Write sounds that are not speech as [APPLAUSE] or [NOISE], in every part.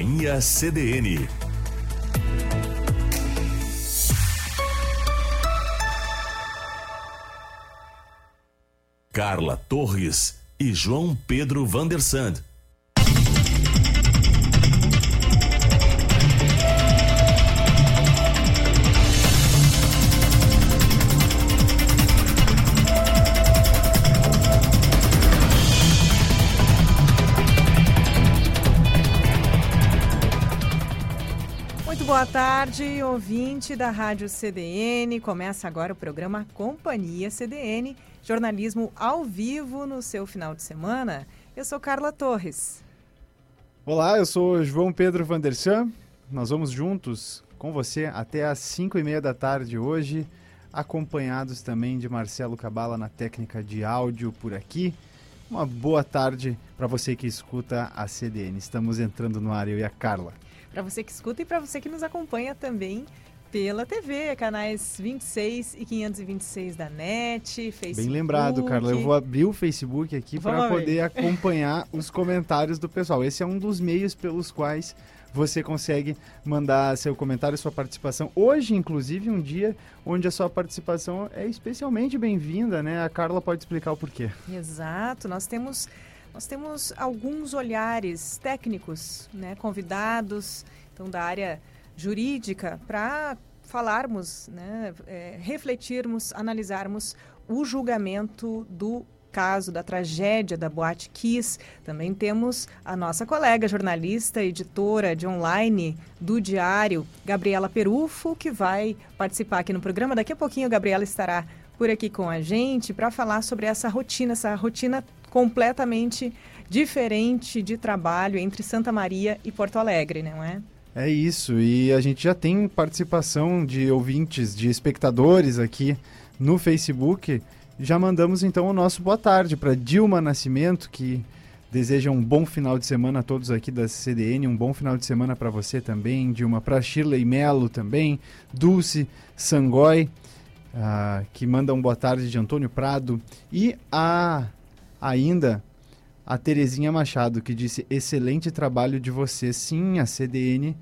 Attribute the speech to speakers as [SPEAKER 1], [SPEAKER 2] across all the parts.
[SPEAKER 1] Companhia CDN. Carla Torres e João Pedro Vandersand.
[SPEAKER 2] Tarde, ouvinte da Rádio CDN. Começa agora o programa Companhia CDN, jornalismo ao vivo no seu final de semana. Eu sou Carla Torres.
[SPEAKER 3] Olá, eu sou João Pedro Vandersan. Nós vamos juntos com você até às 5 e meia da tarde hoje, acompanhados também de Marcelo Cabala na técnica de áudio por aqui. Uma boa tarde para você que escuta a CDN. Estamos entrando no ar, eu e a Carla
[SPEAKER 2] para você que escuta e para você que nos acompanha também pela TV, canais 26 e 526 da NET, Facebook.
[SPEAKER 3] Bem lembrado, Carla. Eu vou abrir o Facebook aqui para poder acompanhar [LAUGHS] os comentários do pessoal. Esse é um dos meios pelos quais você consegue mandar seu comentário, sua participação. Hoje, inclusive, um dia onde a sua participação é especialmente bem-vinda, né? A Carla pode explicar o porquê.
[SPEAKER 2] Exato. Nós temos nós temos alguns olhares técnicos, né, convidados então, da área jurídica para falarmos, né, é, refletirmos, analisarmos o julgamento do caso da tragédia da Boate Kiss. Também temos a nossa colega jornalista, editora de online do Diário, Gabriela Perufo, que vai participar aqui no programa. Daqui a pouquinho a Gabriela estará por aqui com a gente para falar sobre essa rotina, essa rotina completamente diferente de trabalho entre Santa Maria e Porto Alegre, não é?
[SPEAKER 3] É isso, e a gente já tem participação de ouvintes, de espectadores aqui no Facebook. Já mandamos então o nosso boa tarde para Dilma Nascimento, que deseja um bom final de semana a todos aqui da CDN, um bom final de semana para você também, Dilma, para Shirley Melo também, Dulce Sangói, uh, que manda um boa tarde de Antônio Prado, e a ainda a Terezinha Machado, que disse: excelente trabalho de você. Sim, a CDN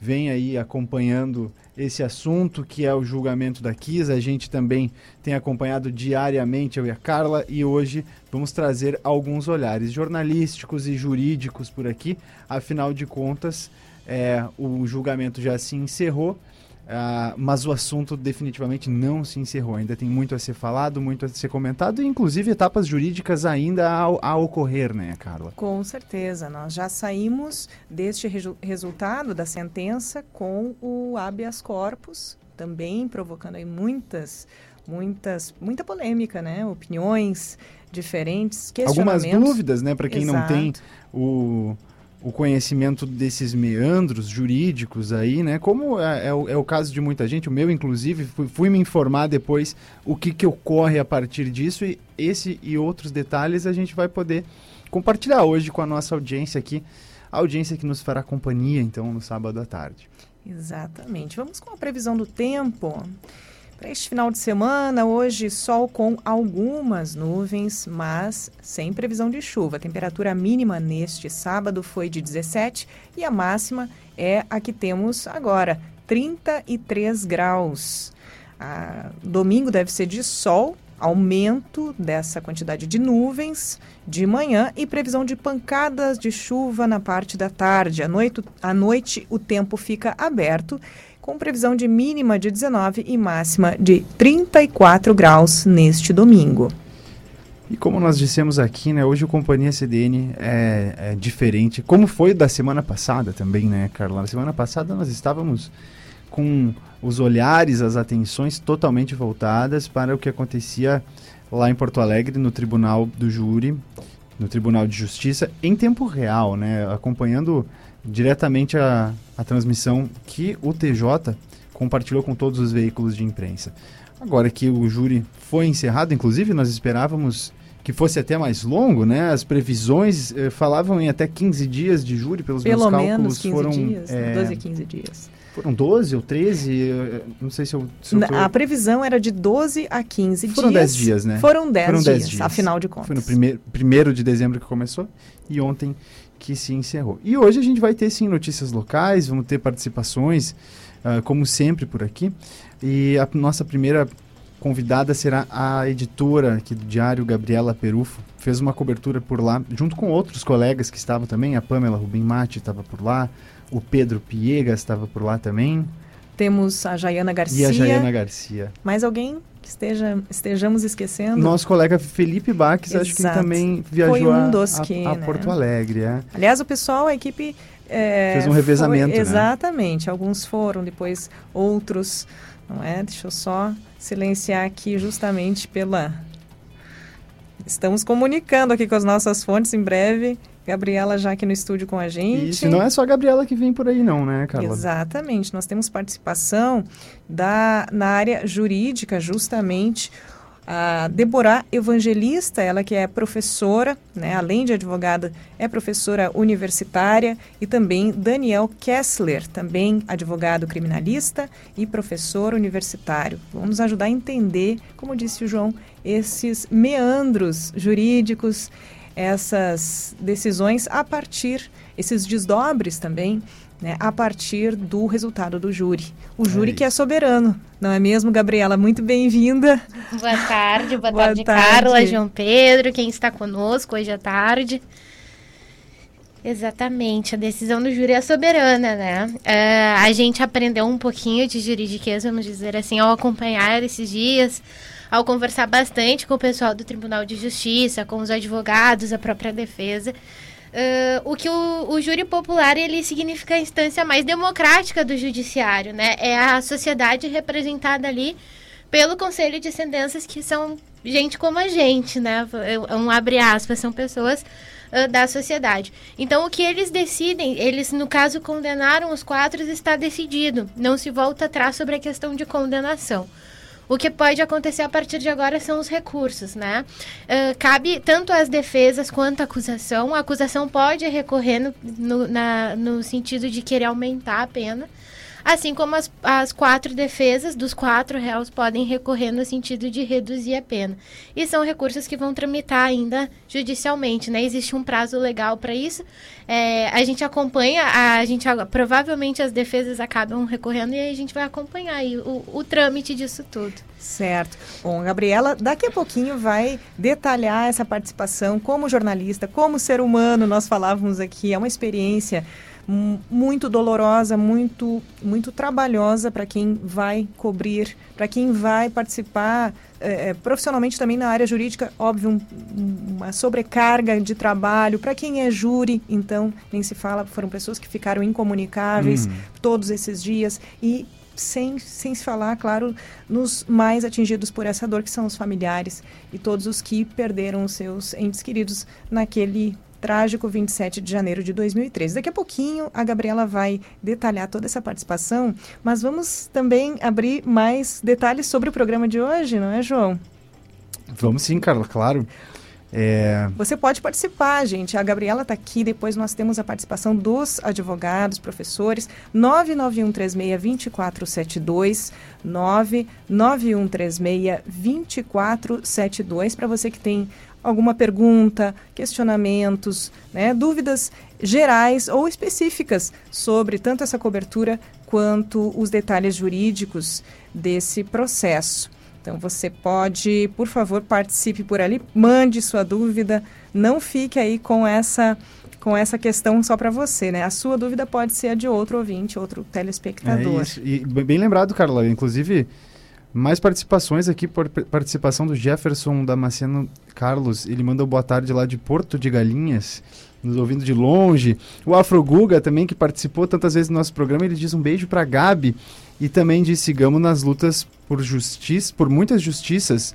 [SPEAKER 3] vem aí acompanhando esse assunto que é o julgamento da Kiss. A gente também tem acompanhado diariamente, eu e a Carla, e hoje vamos trazer alguns olhares jornalísticos e jurídicos por aqui. Afinal de contas, é, o julgamento já se encerrou Uh, mas o assunto definitivamente não se encerrou. Ainda tem muito a ser falado, muito a ser comentado, e inclusive etapas jurídicas ainda a, a ocorrer, né, Carla?
[SPEAKER 2] Com certeza. Nós já saímos deste resultado da sentença com o habeas corpus, também provocando aí muitas, muitas, muita polêmica, né? Opiniões diferentes, questionamentos.
[SPEAKER 3] Algumas dúvidas, né, para quem Exato. não tem o o conhecimento desses meandros jurídicos aí, né? Como é, é, o, é o, caso de muita gente, o meu inclusive, fui, fui, me informar depois o que, que ocorre a partir disso e esse e outros detalhes a gente vai poder compartilhar hoje com a nossa audiência aqui, a audiência que nos fará companhia então no sábado à tarde.
[SPEAKER 2] Exatamente. Vamos com a previsão do tempo. Para este final de semana, hoje sol com algumas nuvens, mas sem previsão de chuva. A temperatura mínima neste sábado foi de 17 e a máxima é a que temos agora, 33 graus. A, domingo deve ser de sol, aumento dessa quantidade de nuvens de manhã e previsão de pancadas de chuva na parte da tarde. À noite, à noite o tempo fica aberto com previsão de mínima de 19 e máxima de 34 graus neste domingo.
[SPEAKER 3] E como nós dissemos aqui, né, hoje o Companhia CDN é, é, diferente, como foi da semana passada também, né, Carla? Na semana passada nós estávamos com os olhares, as atenções totalmente voltadas para o que acontecia lá em Porto Alegre, no Tribunal do Júri, no Tribunal de Justiça, em tempo real, né, acompanhando diretamente a, a transmissão que o TJ compartilhou com todos os veículos de imprensa. Agora que o júri foi encerrado, inclusive nós esperávamos que fosse até mais longo, né? As previsões eh, falavam em até 15 dias de júri, pelos
[SPEAKER 2] Pelo
[SPEAKER 3] meus cálculos.
[SPEAKER 2] Menos 15
[SPEAKER 3] foram
[SPEAKER 2] dias, é, 12 a 15 dias.
[SPEAKER 3] Foram 12 ou 13? Não sei se eu. Se eu
[SPEAKER 2] tô... A previsão era de 12 a 15
[SPEAKER 3] foram
[SPEAKER 2] dias.
[SPEAKER 3] Foram 10 dias, né?
[SPEAKER 2] Foram 10 dias, dias, afinal de contas.
[SPEAKER 3] Foi no primeiro, primeiro de dezembro que começou e ontem que se encerrou. E hoje a gente vai ter sim notícias locais, vamos ter participações, uh, como sempre por aqui. E a nossa primeira convidada será a editora aqui do Diário, Gabriela Perufo. Fez uma cobertura por lá, junto com outros colegas que estavam também. A Pamela Rubim Mate estava por lá, o Pedro Piegas estava por lá também.
[SPEAKER 2] Temos a Jaiana Garcia.
[SPEAKER 3] E a Jaiana Garcia.
[SPEAKER 2] Mais alguém que esteja, estejamos esquecendo?
[SPEAKER 3] Nosso colega Felipe Baques, acho que também viajou um dos a, que, a, a né? Porto Alegre. É.
[SPEAKER 2] Aliás, o pessoal, a equipe... É,
[SPEAKER 3] Fez um revezamento,
[SPEAKER 2] foi, Exatamente. Né? Alguns foram, depois outros, não é? Deixa eu só silenciar aqui justamente pela... Estamos comunicando aqui com as nossas fontes em breve Gabriela já aqui no estúdio com a gente.
[SPEAKER 3] Isso, não é só a Gabriela que vem por aí não, né, Carla?
[SPEAKER 2] Exatamente. Nós temos participação da, na área jurídica, justamente, a Deborah Evangelista, ela que é professora, né, além de advogada, é professora universitária, e também Daniel Kessler, também advogado criminalista e professor universitário. Vamos ajudar a entender, como disse o João, esses meandros jurídicos essas decisões a partir, esses desdobres também, né, a partir do resultado do júri. O júri é que é soberano, não é mesmo, Gabriela? Muito bem-vinda.
[SPEAKER 4] Boa tarde, boa, [LAUGHS] boa tarde, tarde, Carla, João Pedro, quem está conosco hoje à tarde. Exatamente, a decisão do júri é soberana, né? Uh, a gente aprendeu um pouquinho de juridiquês, vamos dizer assim, ao acompanhar esses dias ao conversar bastante com o pessoal do Tribunal de Justiça, com os advogados, a própria defesa, uh, o que o, o, júri popular ele significa a instância mais democrática do judiciário, né? É a sociedade representada ali pelo Conselho de Sentenças, que são gente como a gente, né? Um abre aspas, são pessoas uh, da sociedade. Então, o que eles decidem, eles, no caso, condenaram os quatro, está decidido. Não se volta atrás sobre a questão de condenação. O que pode acontecer a partir de agora são os recursos, né? Uh, cabe tanto às defesas quanto à acusação. A acusação pode recorrer no, no, na, no sentido de querer aumentar a pena assim como as, as quatro defesas dos quatro réus podem recorrer no sentido de reduzir a pena. E são recursos que vão tramitar ainda judicialmente, né? Existe um prazo legal para isso. É, a gente acompanha, a, gente provavelmente as defesas acabam recorrendo e aí a gente vai acompanhar aí o, o trâmite disso tudo.
[SPEAKER 2] Certo. Bom, Gabriela, daqui a pouquinho vai detalhar essa participação como jornalista, como ser humano. Nós falávamos aqui, é uma experiência muito dolorosa, muito, muito trabalhosa para quem vai cobrir, para quem vai participar é, é, profissionalmente também na área jurídica, óbvio, um, uma sobrecarga de trabalho. Para quem é júri, então, nem se fala, foram pessoas que ficaram incomunicáveis hum. todos esses dias e sem, sem se falar, claro, nos mais atingidos por essa dor, que são os familiares e todos os que perderam os seus entes queridos naquele trágico 27 de janeiro de 2013. Daqui a pouquinho a Gabriela vai detalhar toda essa participação, mas vamos também abrir mais detalhes sobre o programa de hoje, não é, João?
[SPEAKER 3] Vamos sim, Carla, claro. É...
[SPEAKER 2] Você pode participar, gente. A Gabriela está aqui. Depois nós temos a participação dos advogados, professores. 99136-2472. 99136-2472. Para você que tem alguma pergunta, questionamentos, né, dúvidas gerais ou específicas sobre tanto essa cobertura quanto os detalhes jurídicos desse processo. Então você pode, por favor, participe por ali, mande sua dúvida, não fique aí com essa com essa questão só para você, né? A sua dúvida pode ser a de outro ouvinte, outro telespectador.
[SPEAKER 3] É isso. E bem lembrado, Carla, inclusive mais participações aqui por participação do Jefferson Damasceno Carlos. Ele manda boa tarde lá de Porto de Galinhas, nos ouvindo de longe. O Afro Guga também, que participou tantas vezes do nosso programa, ele diz um beijo para Gabi. E também diz: sigamos nas lutas por justiça, por muitas justiças,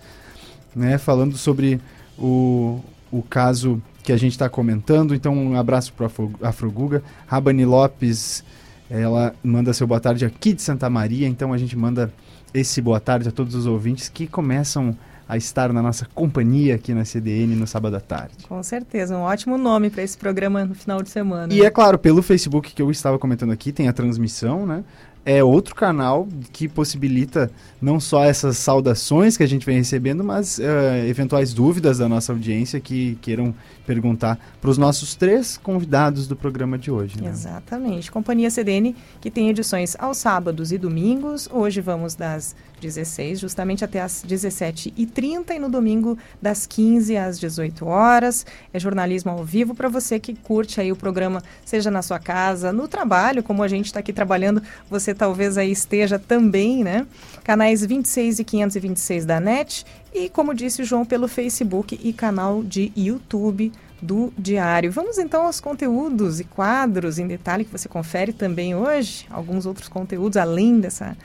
[SPEAKER 3] né? Falando sobre o, o caso que a gente está comentando. Então, um abraço para a Afro Guga. Rabani Lopes, ela manda seu boa tarde aqui de Santa Maria. Então, a gente manda esse boa tarde a todos os ouvintes que começam a estar na nossa companhia aqui na CDN no sábado à tarde.
[SPEAKER 2] Com certeza, um ótimo nome para esse programa no final de semana.
[SPEAKER 3] E é claro, pelo Facebook que eu estava comentando aqui, tem a transmissão, né? é outro canal que possibilita não só essas saudações que a gente vem recebendo, mas uh, eventuais dúvidas da nossa audiência que queiram perguntar para os nossos três convidados do programa de hoje.
[SPEAKER 2] Né? Exatamente. Companhia CDN, que tem edições aos sábados e domingos. Hoje vamos das 16, justamente até as 17h30 e no domingo das 15 às 18 horas. É jornalismo ao vivo para você que curte aí o programa, seja na sua casa, no trabalho, como a gente está aqui trabalhando, você talvez aí esteja também, né? Canais 26 e 526 da NET e, como disse João, pelo Facebook e canal de YouTube do Diário. Vamos então aos conteúdos e quadros em detalhe que você confere também hoje, alguns outros conteúdos além dessa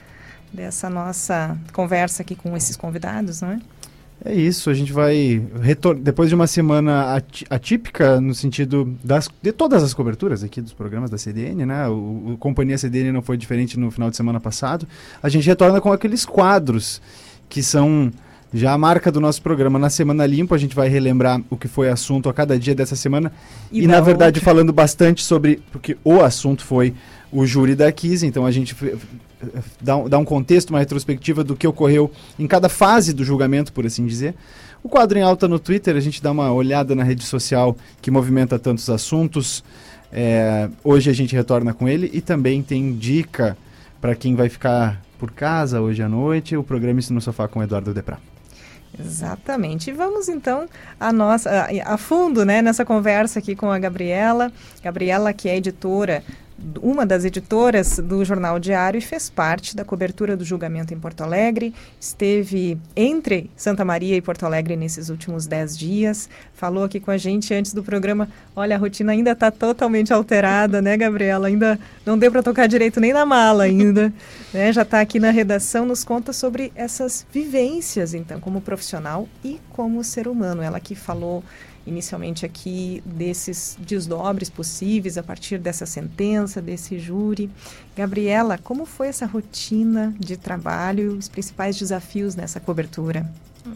[SPEAKER 2] dessa nossa conversa aqui com esses convidados, não é?
[SPEAKER 3] É isso, a gente vai depois de uma semana atípica no sentido das, de todas as coberturas aqui dos programas da CDN, né? O, o Companhia CDN não foi diferente no final de semana passado. A gente retorna com aqueles quadros que são já a marca do nosso programa. Na Semana Limpa, a gente vai relembrar o que foi assunto a cada dia dessa semana. E, e na verdade, outra. falando bastante sobre. Porque o assunto foi o júri da Kiss, então a gente dá um, dá um contexto, uma retrospectiva do que ocorreu em cada fase do julgamento, por assim dizer. O quadro em alta no Twitter, a gente dá uma olhada na rede social que movimenta tantos assuntos. É, hoje a gente retorna com ele e também tem dica para quem vai ficar por casa hoje à noite, o programa Isso no Sofá com o Eduardo Deprá.
[SPEAKER 2] Exatamente. E vamos então a nossa a, a, fundo, né, nessa conversa aqui com a Gabriela. Gabriela que é editora uma das editoras do Jornal Diário e fez parte da cobertura do julgamento em Porto Alegre. Esteve entre Santa Maria e Porto Alegre nesses últimos dez dias. Falou aqui com a gente antes do programa. Olha, a rotina ainda está totalmente alterada, né, Gabriela? Ainda não deu para tocar direito nem na mala ainda. né? Já está aqui na redação, nos conta sobre essas vivências, então, como profissional e como ser humano. Ela que falou inicialmente aqui desses desdobres possíveis a partir dessa sentença, desse júri. Gabriela, como foi essa rotina de trabalho, os principais desafios nessa cobertura?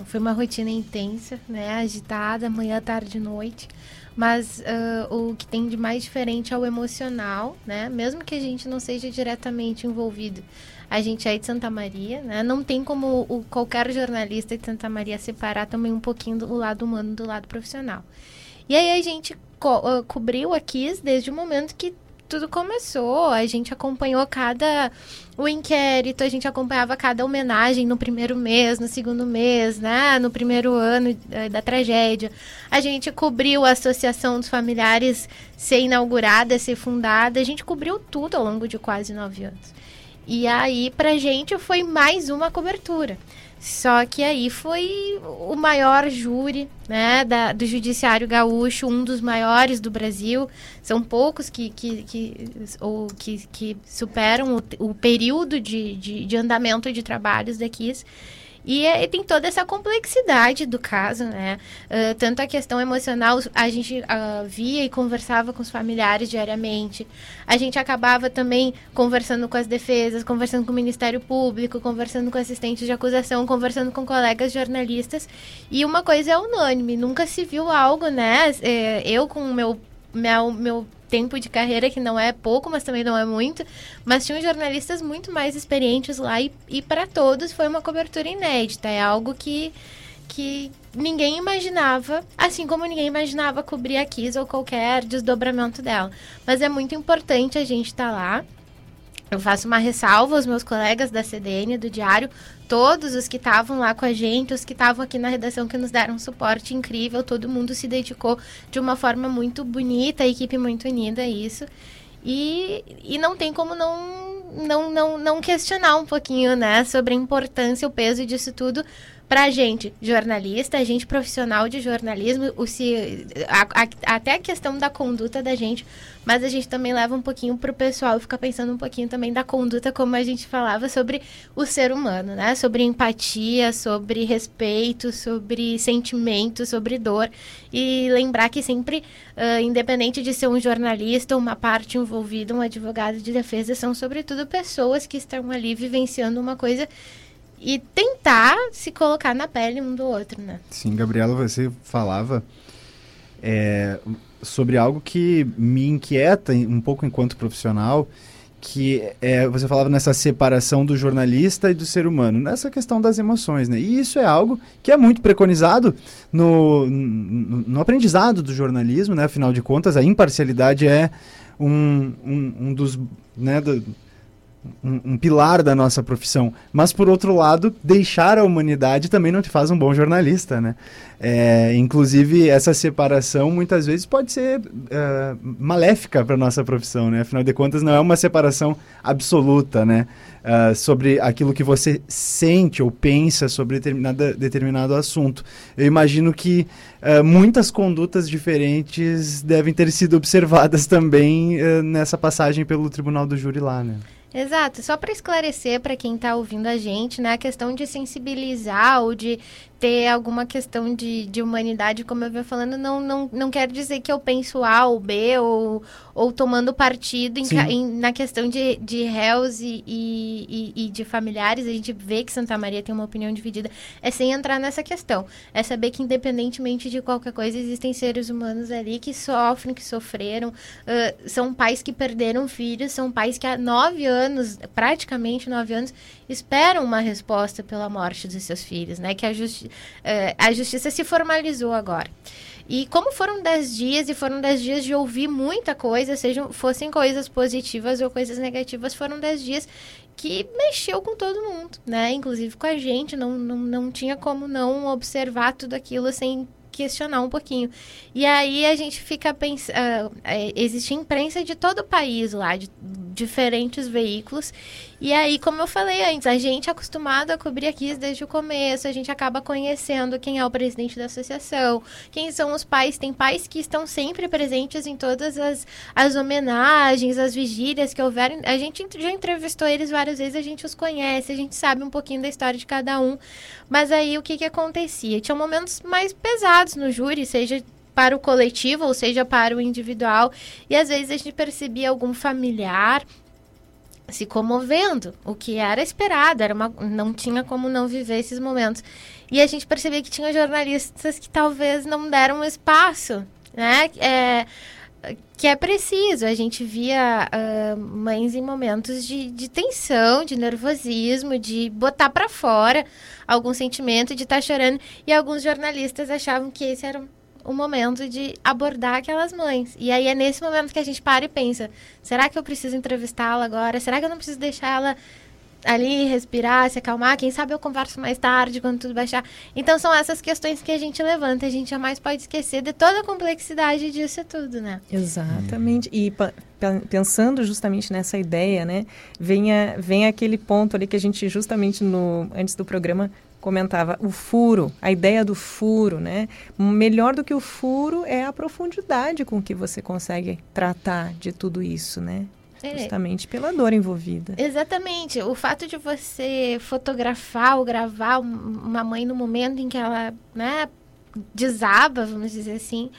[SPEAKER 4] Foi uma rotina intensa, né, agitada, manhã, tarde, noite. Mas uh, o que tem de mais diferente é o emocional, né? Mesmo que a gente não seja diretamente envolvido a gente é de Santa Maria, né? Não tem como o, qualquer jornalista de Santa Maria separar também um pouquinho do lado humano do lado profissional. E aí a gente co uh, cobriu a desde o momento que tudo começou. A gente acompanhou cada o inquérito, a gente acompanhava cada homenagem no primeiro mês, no segundo mês, né? No primeiro ano uh, da tragédia. A gente cobriu a associação dos familiares ser inaugurada, ser fundada. A gente cobriu tudo ao longo de quase nove anos. E aí, pra gente, foi mais uma cobertura. Só que aí foi o maior júri né, da, do Judiciário Gaúcho, um dos maiores do Brasil. São poucos que, que, que, ou que, que superam o, o período de, de, de andamento de trabalhos daqui. E, e, tem toda essa complexidade do caso, né? Uh, tanto a questão emocional, a gente uh, via e conversava com os familiares diariamente. A gente acabava também conversando com as defesas, conversando com o Ministério Público, conversando com assistentes de acusação, conversando com colegas jornalistas. E uma coisa é unânime, nunca se viu algo, né? É, eu com o meu meu, meu tempo de carreira, que não é pouco, mas também não é muito. Mas tinham jornalistas muito mais experientes lá e, e para todos foi uma cobertura inédita. É algo que, que ninguém imaginava, assim como ninguém imaginava cobrir a Kiss ou qualquer desdobramento dela. Mas é muito importante a gente estar tá lá eu faço uma ressalva aos meus colegas da CDN, do Diário, todos os que estavam lá com a gente, os que estavam aqui na redação, que nos deram um suporte incrível, todo mundo se dedicou de uma forma muito bonita, a equipe muito unida a isso. E, e não tem como não, não, não, não questionar um pouquinho, né, sobre a importância, o peso disso tudo pra gente, jornalista, gente profissional de jornalismo, o se, a, a, até a questão da conduta da gente, mas a gente também leva um pouquinho pro pessoal ficar pensando um pouquinho também da conduta, como a gente falava, sobre o ser humano, né? Sobre empatia, sobre respeito, sobre sentimento, sobre dor. E lembrar que sempre, uh, independente de ser um jornalista, uma parte envolvida, um advogado de defesa, são sobretudo pessoas que estão ali vivenciando uma coisa e tentar se colocar na pele um do outro, né?
[SPEAKER 3] Sim, Gabriela, você falava é, sobre algo que me inquieta um pouco enquanto profissional, que é, você falava nessa separação do jornalista e do ser humano, nessa questão das emoções, né? E isso é algo que é muito preconizado no, no, no aprendizado do jornalismo, né? Afinal de contas, a imparcialidade é um, um, um dos, né, do, um, um, pilar da nossa profissão. Mas, por outro lado, deixar a humanidade também não te faz um bom jornalista, né? É, inclusive, essa separação muitas vezes pode ser uh, maléfica para nossa profissão, né? Afinal de contas, não é uma separação absoluta, né? Uh, sobre aquilo que você sente ou pensa sobre determinada, determinado assunto. Eu imagino que uh, muitas condutas diferentes devem ter sido observadas também nessa passagem pelo Tribunal do Júri lá, né?
[SPEAKER 4] Exato, só para esclarecer para quem está ouvindo a gente, né, a questão de sensibilizar ou de ter alguma questão de, de humanidade, como eu vinha falando, não, não, não quer dizer que eu penso A ou B ou, ou tomando partido em, em, na questão de, de réus e, e, e, de familiares. A gente vê que Santa Maria tem uma opinião dividida. É sem entrar nessa questão. É saber que, independentemente de qualquer coisa, existem seres humanos ali que sofrem, que sofreram. Uh, são pais que perderam filhos, são pais que há nove anos, praticamente nove anos, esperam uma resposta pela morte dos seus filhos, né? Que a justiça é, a justiça se formalizou agora. E como foram dez dias, e foram dez dias de ouvir muita coisa, sejam fossem coisas positivas ou coisas negativas, foram dez dias que mexeu com todo mundo, né? Inclusive com a gente, não, não, não tinha como não observar tudo aquilo sem questionar um pouquinho. E aí a gente fica pensando. Uh, é, existe imprensa de todo o país lá, de diferentes veículos. E aí, como eu falei antes, a gente é acostumado a cobrir aqui desde o começo, a gente acaba conhecendo quem é o presidente da associação, quem são os pais. Tem pais que estão sempre presentes em todas as, as homenagens, as vigílias que houveram. A gente já entrevistou eles várias vezes, a gente os conhece, a gente sabe um pouquinho da história de cada um. Mas aí o que, que acontecia? Tinha momentos mais pesados no júri, seja para o coletivo, ou seja, para o individual. E às vezes a gente percebia algum familiar se comovendo, o que era esperado, era uma, não tinha como não viver esses momentos. E a gente percebia que tinha jornalistas que talvez não deram espaço, né? É, que é preciso. A gente via uh, mães em momentos de, de tensão, de nervosismo, de botar para fora algum sentimento, de estar tá chorando. E alguns jornalistas achavam que esse era o momento de abordar aquelas mães. E aí é nesse momento que a gente para e pensa: será que eu preciso entrevistá-la agora? Será que eu não preciso deixar ela ali respirar, se acalmar? Quem sabe eu converso mais tarde, quando tudo baixar. Então são essas questões que a gente levanta. A gente jamais pode esquecer de toda a complexidade disso tudo, né?
[SPEAKER 2] Exatamente. E pensando justamente nessa ideia, né, vem, a, vem aquele ponto ali que a gente justamente no antes do programa comentava o furo, a ideia do furo, né? Melhor do que o furo é a profundidade com que você consegue tratar de tudo isso, né? É. Justamente pela dor envolvida.
[SPEAKER 4] Exatamente. O fato de você fotografar ou gravar uma mãe no momento em que ela, né, desaba, vamos dizer assim,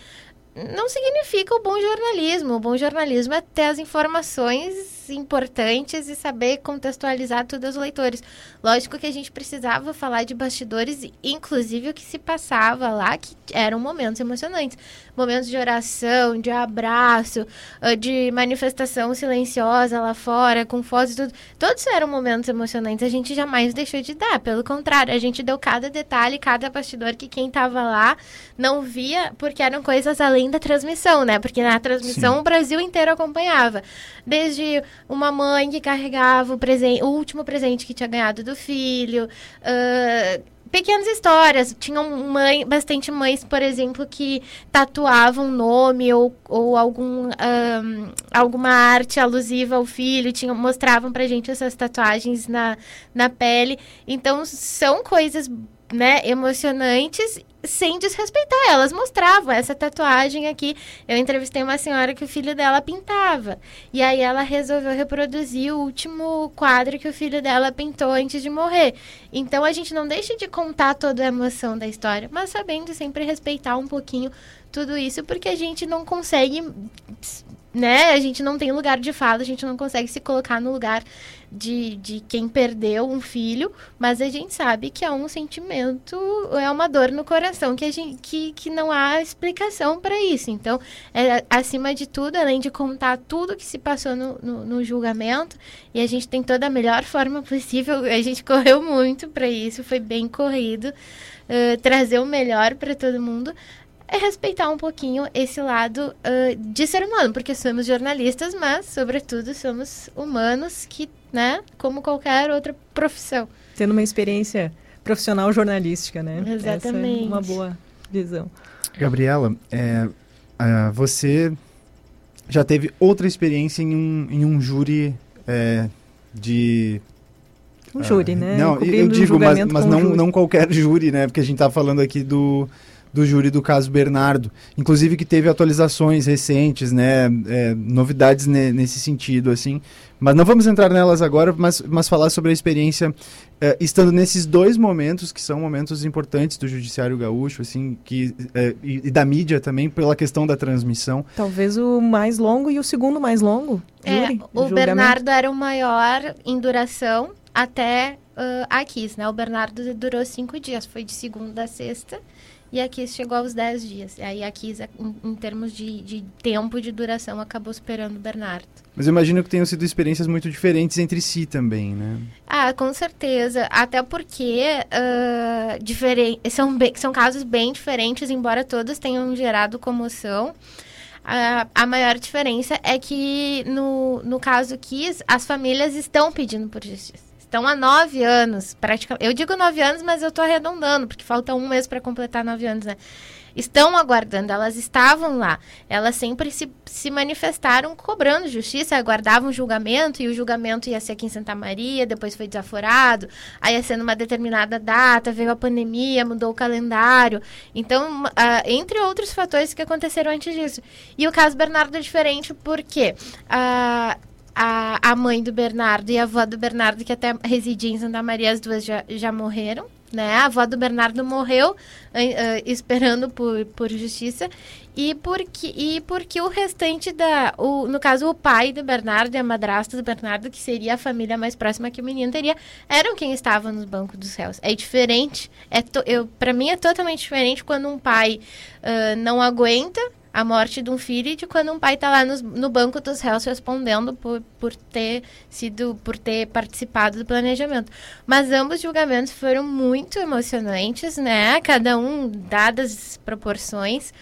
[SPEAKER 4] não significa o bom jornalismo. O bom jornalismo é ter as informações importantes e saber contextualizar tudo aos leitores. Lógico que a gente precisava falar de bastidores, inclusive o que se passava lá, que eram momentos emocionantes. Momentos de oração, de abraço, ah, de manifestação silenciosa lá fora, com fotos e tudo. Todos eram momentos emocionantes. A gente jamais deixou de dar. Pelo contrário, a gente deu cada detalhe, cada bastidor que quem estava lá não via, porque eram coisas além da transmissão, né? Porque na transmissão Sim. o Brasil inteiro acompanhava. Desde uma mãe que carregava o, presente, o último presente que tinha ganhado do filho. Uh, pequenas histórias. Tinham mãe, bastante mães, por exemplo, que tatuavam nome ou, ou algum, um, alguma arte alusiva ao filho, tinham, mostravam pra gente essas tatuagens na, na pele. Então, são coisas né, emocionantes sem desrespeitar. Elas mostravam essa tatuagem aqui. Eu entrevistei uma senhora que o filho dela pintava. E aí ela resolveu reproduzir o último quadro que o filho dela pintou antes de morrer. Então a gente não deixa de contar toda a emoção da história, mas sabendo sempre respeitar um pouquinho tudo isso, porque a gente não consegue né, a gente não tem lugar de fala, a gente não consegue se colocar no lugar de, de quem perdeu um filho, mas a gente sabe que é um sentimento, é uma dor no coração que, a gente, que, que não há explicação para isso. Então, é, acima de tudo, além de contar tudo que se passou no, no, no julgamento, e a gente tem toda a melhor forma possível, [LAUGHS] a gente correu muito para isso, foi bem corrido, uh, trazer o melhor para todo mundo é respeitar um pouquinho esse lado uh, de ser humano, porque somos jornalistas, mas, sobretudo, somos humanos que, né, como qualquer outra profissão.
[SPEAKER 2] Tendo uma experiência profissional jornalística, né?
[SPEAKER 4] Exatamente.
[SPEAKER 2] Essa é uma boa visão.
[SPEAKER 3] Gabriela, é, uh, você já teve outra experiência em um, em um júri é, de
[SPEAKER 2] um júri, uh, né?
[SPEAKER 3] Não, eu digo, um mas, mas não, não qualquer júri, né? Porque a gente tá falando aqui do, do júri do caso Bernardo, inclusive que teve atualizações recentes, né, é, novidades ne, nesse sentido, assim. Mas não vamos entrar nelas agora, mas, mas falar sobre a experiência é, estando nesses dois momentos que são momentos importantes do judiciário gaúcho, assim, que é, e, e, da mídia também pela questão da transmissão.
[SPEAKER 2] Talvez o mais longo e o segundo mais longo.
[SPEAKER 4] É, júri, o Bernardo era o maior em duração até uh, a Kiss, né? O Bernardo durou cinco dias, foi de segunda a sexta e a Kiss chegou aos 10 dias. E aí a Kiss, em, em termos de, de, tempo de duração, acabou superando o Bernardo.
[SPEAKER 3] Mas eu imagino que tenham sido experiências muito diferentes entre si também, né?
[SPEAKER 4] Ah, com certeza. Até porque uh, diferen são, são casos bem diferentes, embora todos tenham gerado comoção. A, a maior diferença é que, no, no caso Kiss, as famílias estão pedindo por justiça estão há nove anos, praticamente. Eu digo nove anos, mas eu estou arredondando, porque falta um mês para completar nove anos, né? Estão aguardando, elas estavam lá. Elas sempre se, se manifestaram cobrando justiça, aguardavam julgamento, e o julgamento ia ser aqui em Santa Maria, depois foi desaforado, aí ia ser numa determinada data, veio a pandemia, mudou o calendário. Então, uh, entre outros fatores que aconteceram antes disso. E o caso Bernardo é diferente porque uh, a, a mãe do Bernardo e a avó do Bernardo, que até residia em Santa Maria, as duas já, já morreram. Né? A avó do Bernardo morreu uh, esperando por, por justiça e porque, e porque o restante da. O, no caso, o pai do Bernardo e a madrasta do Bernardo, que seria a família mais próxima que o menino teria, eram quem estavam nos bancos dos réus. É diferente. É to, eu, para mim é totalmente diferente quando um pai uh, não aguenta a morte de um filho e de quando um pai está lá no, no, banco dos réus respondendo por, por ter sido, por ter participado do planejamento. Mas ambos julgamentos foram muito emocionantes, né? Cada um dadas proporções.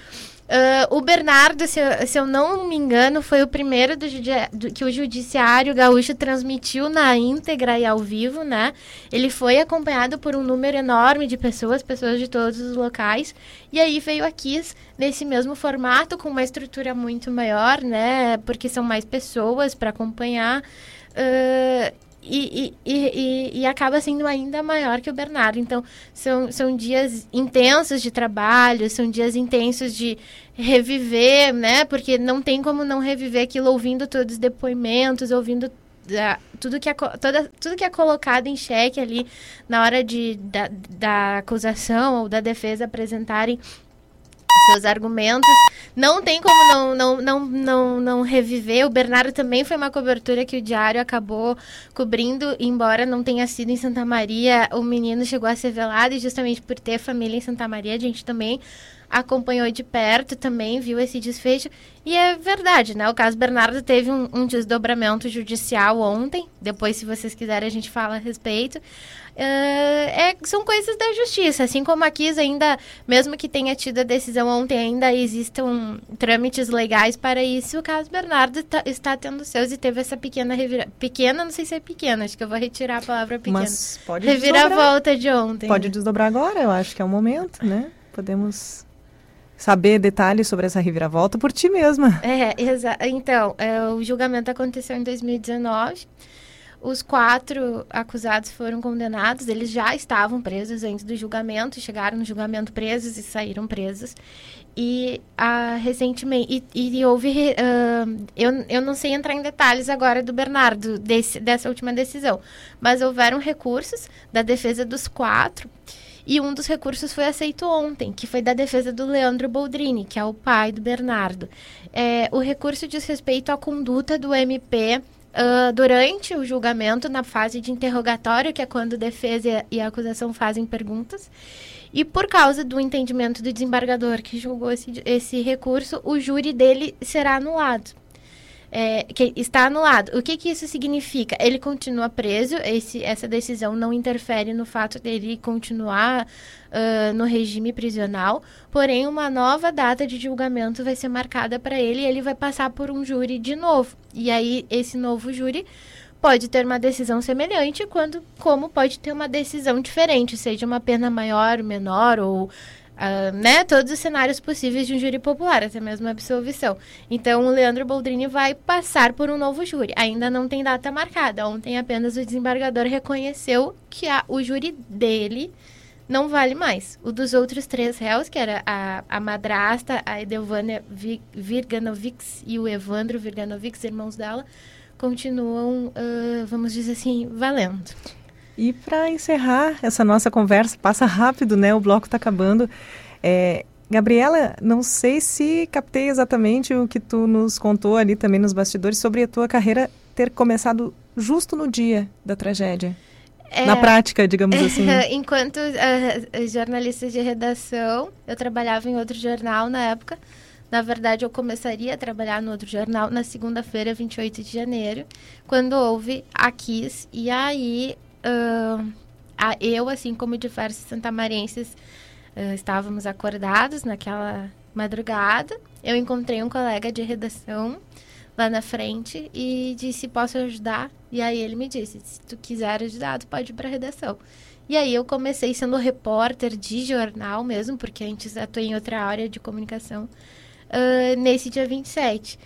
[SPEAKER 4] Uh, o Bernardo, se eu, se eu, não me engano, foi o primeiro do, do, que o Judiciário Gaúcho transmitiu na íntegra e ao vivo, né? Ele foi acompanhado por um número enorme de pessoas, pessoas de todos os locais. E aí veio a Kiss nesse mesmo formato, com uma estrutura muito maior, né? Porque são mais pessoas para acompanhar. Uh, e, e, e, e, acaba sendo ainda maior que o Bernardo. Então, são, são dias intensos de trabalho, são dias intensos de reviver, né? Porque não tem como não reviver aquilo ouvindo todos os depoimentos, ouvindo uh, tudo, que é, toda, tudo que é colocado em xeque ali na hora de, da, da acusação ou da defesa apresentarem seus argumentos. Não tem como não, não, não, não, não reviver. O Bernardo também foi uma cobertura que o Diário acabou cobrindo, embora não tenha sido em Santa Maria. O menino chegou a ser velado e justamente por ter família em Santa Maria, a gente também acompanhou de perto também, viu esse desfecho. E é verdade, né? O caso Bernardo teve um, um desdobramento judicial ontem. Depois, se vocês quiserem, a gente fala a respeito. Uh, é, são coisas da justiça. Assim como a Kiss ainda, mesmo que tenha tido a decisão ontem, ainda existam trâmites legais para isso. O caso Bernardo tá, está tendo seus e teve essa pequena revira... Pequena, não sei se é pequena, acho que eu vou retirar a palavra pequena.
[SPEAKER 2] Mas pode
[SPEAKER 4] Reviravolta de ontem.
[SPEAKER 2] Pode desdobrar agora, eu acho que é o momento, né? Podemos saber detalhes sobre essa reviravolta por ti mesma.
[SPEAKER 4] É, exato. Então, é, o julgamento aconteceu em 2019. Os quatro acusados foram condenados, eles já estavam presos antes do julgamento, chegaram no julgamento presos e saíram presos. E uh, recentemente, e, e houve, uh, eu, eu não sei entrar em detalhes agora do Bernardo, desse, dessa última decisão, mas houveram recursos da defesa dos quatro E um dos recursos foi aceito ontem, que foi da defesa do Leandro Boldrini, que é o pai do Bernardo. É, o recurso diz respeito à conduta do MP Uh, durante o julgamento, na fase de interrogatório, que é quando defesa e a acusação fazem perguntas, e por causa do entendimento do desembargador que julgou esse, esse recurso, o júri dele será anulado é, que está anulado. O que, que isso significa? Ele continua preso, esse, essa decisão não interfere no fato dele continuar uh, no regime prisional, porém uma nova data de julgamento vai ser marcada para ele e ele vai passar por um júri de novo. E aí esse novo júri pode ter uma decisão semelhante, quando, como pode ter uma decisão diferente, seja uma pena maior, menor ou Uh, né, todos os cenários possíveis de um júri popular, até mesmo a absolvição. Então, o Leandro Boldrini vai passar por um novo júri. Ainda não tem data marcada. Ontem apenas o desembargador reconheceu que a, o júri dele não vale mais. O dos outros três réus, que era a, a madrasta, a Edelvânia Virganovics e o Evandro Virganovics, irmãos dela, continuam, uh, vamos dizer assim, valendo.
[SPEAKER 2] E para encerrar essa nossa conversa, passa rápido, né? O bloco está acabando. É, Gabriela, não sei se captei exatamente o que tu nos contou ali também nos bastidores sobre a tua carreira ter começado justo no dia da tragédia. É, Na prática, digamos [LAUGHS] assim.
[SPEAKER 4] Enquanto uh, jornalista de redação, eu trabalhava em outro jornal na época. Na verdade, eu começaria a trabalhar no outro jornal na segunda-feira, 28 de janeiro, quando houve a Kiss. E aí uh, eu, assim como diversos santamarenses, uh, estávamos acordados naquela madrugada. Eu encontrei um colega de redação lá na frente e disse: Posso ajudar? E aí ele me disse: Se tu quiser ajudar, tu pode ir para a redação. E aí eu comecei sendo repórter de jornal mesmo, porque antes atuei em outra área de comunicação, uh, nesse dia 27.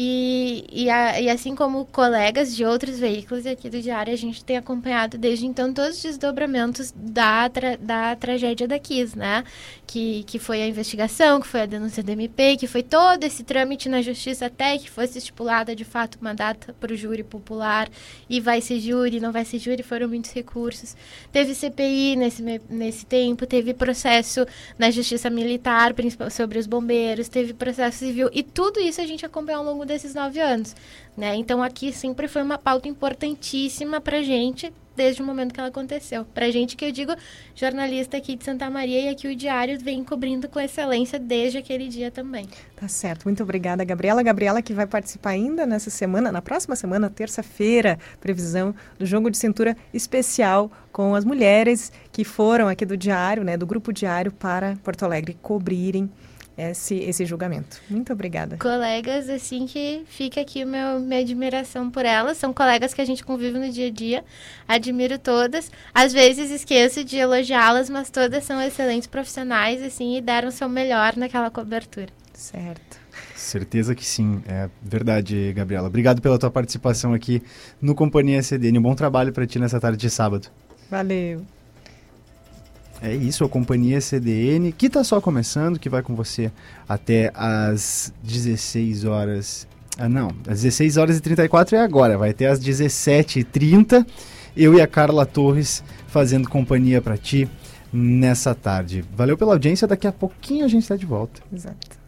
[SPEAKER 4] E, e, a, e, assim como colegas de outros veículos aqui do Diário, a gente tem acompanhado desde então todos os desdobramentos da, tra, da tragédia da Kiss, né? Que, que foi a investigação, que foi a denúncia do MP, que foi todo esse trâmite na justiça até que fosse estipulada de fato uma data para o júri popular. E vai ser júri, não vai ser júri, foram muitos recursos. Teve CPI nesse, nesse tempo, teve processo na justiça militar sobre os bombeiros, teve processo civil. E tudo isso a gente acompanhou ao longo desses nove anos. Né? Então aqui sempre foi uma pauta importantíssima para gente desde o momento que ela aconteceu. Para gente que eu digo jornalista aqui de Santa Maria e aqui o Diário vem cobrindo com excelência desde aquele dia também.
[SPEAKER 2] Tá certo, muito obrigada, Gabriela. Gabriela que vai participar ainda nessa semana, na próxima semana, terça-feira, previsão do jogo de cintura especial com as mulheres que foram aqui do Diário, né, do Grupo Diário para Porto Alegre cobrirem esse, esse julgamento. Muito obrigada.
[SPEAKER 4] Colegas, assim que fica aqui meu, minha admiração por elas. São colegas que a gente convive no dia a dia. Admiro todas. Às vezes esqueço de elogiá-las, mas todas são excelentes profissionais, assim, e deram o seu melhor naquela cobertura.
[SPEAKER 2] Certo.
[SPEAKER 3] Certeza que sim, é verdade, Gabriela. Obrigado pela tua participação aqui no Companhia CDN. Um bom trabalho para ti nessa tarde de sábado.
[SPEAKER 2] Valeu.
[SPEAKER 3] É isso, a companhia CDN, que está só começando, que vai com você até às 16 horas. Ah, não, às 16 horas e 34 é agora, vai até às 17h30. Eu e a Carla Torres fazendo companhia para ti nessa tarde. Valeu pela audiência, daqui a pouquinho a gente está de volta.
[SPEAKER 2] Exato.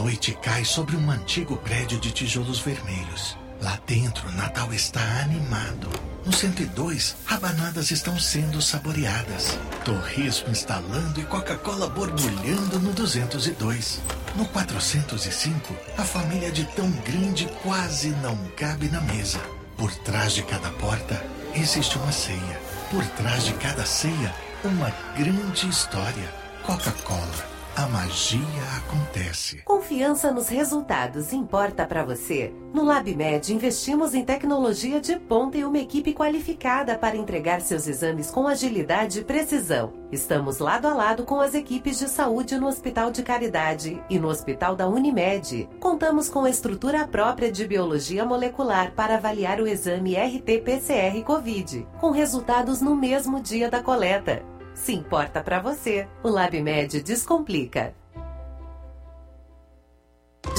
[SPEAKER 5] Noite cai sobre um antigo prédio de tijolos vermelhos. Lá dentro, Natal está animado. No 102, rabanadas estão sendo saboreadas. Torresmo instalando e Coca-Cola borbulhando no 202. No 405, a família de tão grande quase não cabe na mesa. Por trás de cada porta, existe uma ceia. Por trás de cada ceia, uma grande história. Coca-Cola a magia acontece.
[SPEAKER 6] Confiança nos resultados importa para você? No LabMed investimos em tecnologia de ponta e uma equipe qualificada para entregar seus exames com agilidade e precisão. Estamos lado a lado com as equipes de saúde no Hospital de Caridade e no Hospital da Unimed. Contamos com estrutura própria de biologia molecular para avaliar o exame RT-PCR COVID, com resultados no mesmo dia da coleta. Se importa para você, o LabMed Descomplica.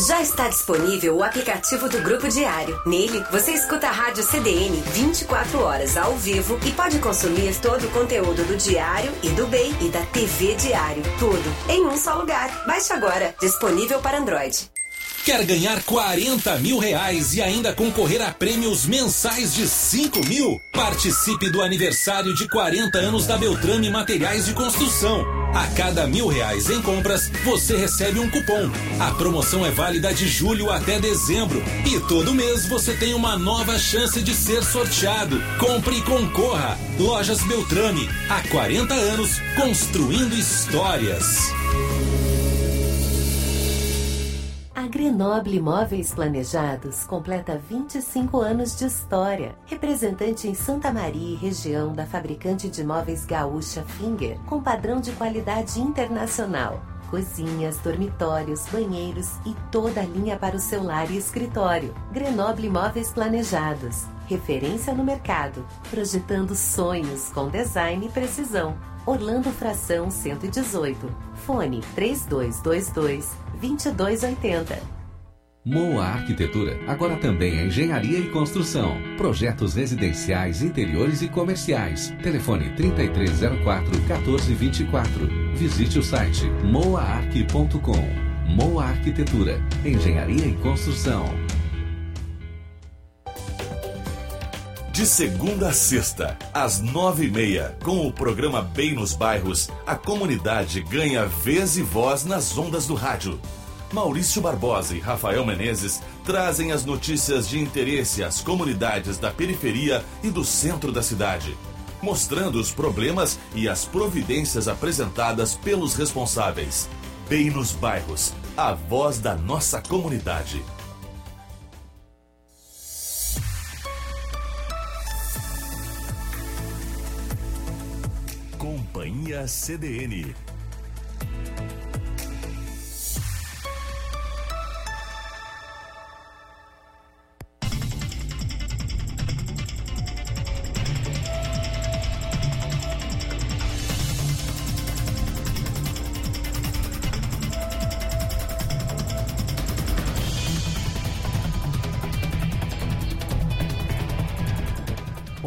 [SPEAKER 7] Já está disponível o aplicativo do Grupo Diário. Nele, você escuta a rádio CDN 24 horas ao vivo e pode consumir todo o conteúdo do Diário e do BEI e da TV Diário. Tudo em um só lugar. Baixe agora. Disponível para Android.
[SPEAKER 8] Quer ganhar 40 mil reais e ainda concorrer a prêmios mensais de 5 mil? Participe do aniversário de 40 anos da Beltrame Materiais de Construção. A cada mil reais em compras, você recebe um cupom. A promoção é válida de julho até dezembro. E todo mês você tem uma nova chance de ser sorteado. Compre e concorra. Lojas Beltrame. Há 40 anos, construindo histórias.
[SPEAKER 6] Grenoble Imóveis Planejados completa 25 anos de história. Representante em Santa Maria e região da fabricante de móveis gaúcha Finger, com padrão de qualidade internacional. Cozinhas, dormitórios, banheiros e toda a linha para o seu lar e escritório. Grenoble Imóveis Planejados. Referência no mercado. Projetando sonhos com design e precisão. Orlando Fração 118. Fone 3222 2280.
[SPEAKER 9] Moa Arquitetura, agora também é engenharia e construção. Projetos residenciais, interiores e comerciais. Telefone 3304 1424. Visite o site moaarq.com. Moa Arquitetura, engenharia e construção.
[SPEAKER 1] De segunda a sexta, às nove e meia, com o programa Bem nos Bairros, a comunidade ganha vez e voz nas ondas do rádio. Maurício Barbosa e Rafael Menezes trazem as notícias de interesse às comunidades da periferia e do centro da cidade, mostrando os problemas e as providências apresentadas pelos responsáveis. Bem nos Bairros, a voz da nossa comunidade. Companhia CDN.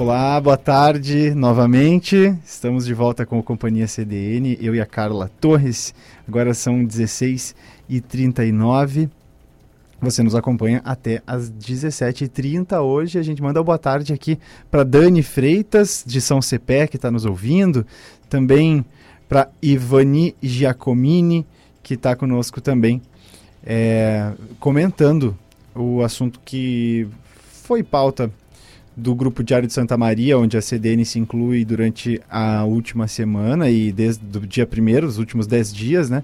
[SPEAKER 3] Olá, boa tarde novamente. Estamos de volta com a Companhia CDN, eu e a Carla Torres. Agora são 16h39. Você nos acompanha até às 17h30 hoje. A gente manda boa tarde aqui para Dani Freitas, de São Cepé, que está nos ouvindo. Também para Ivani Giacomini, que está conosco também, é, comentando o assunto que foi pauta do Grupo Diário de Santa Maria, onde a CDN se inclui durante a última semana e desde o dia primeiro, os últimos dez dias, né,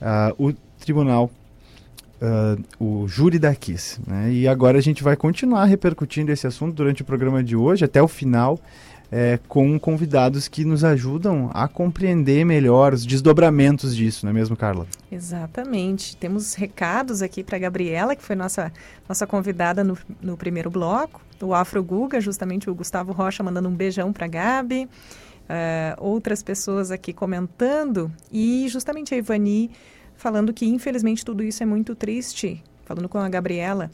[SPEAKER 3] uh, o tribunal, uh, o júri da KISS. Né, e agora a gente vai continuar repercutindo esse assunto durante o programa de hoje, até o final, é, com convidados que nos ajudam a compreender melhor os desdobramentos disso, não é mesmo, Carla?
[SPEAKER 2] Exatamente. Temos recados aqui para a Gabriela, que foi nossa, nossa convidada no, no primeiro bloco o Afro Guga, justamente o Gustavo Rocha mandando um beijão para Gabi, uh, outras pessoas aqui comentando e justamente a Ivani falando que infelizmente tudo isso é muito triste, falando com a Gabriela.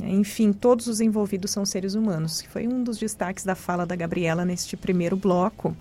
[SPEAKER 2] Enfim, todos os envolvidos são seres humanos, que foi um dos destaques da fala da Gabriela neste primeiro bloco.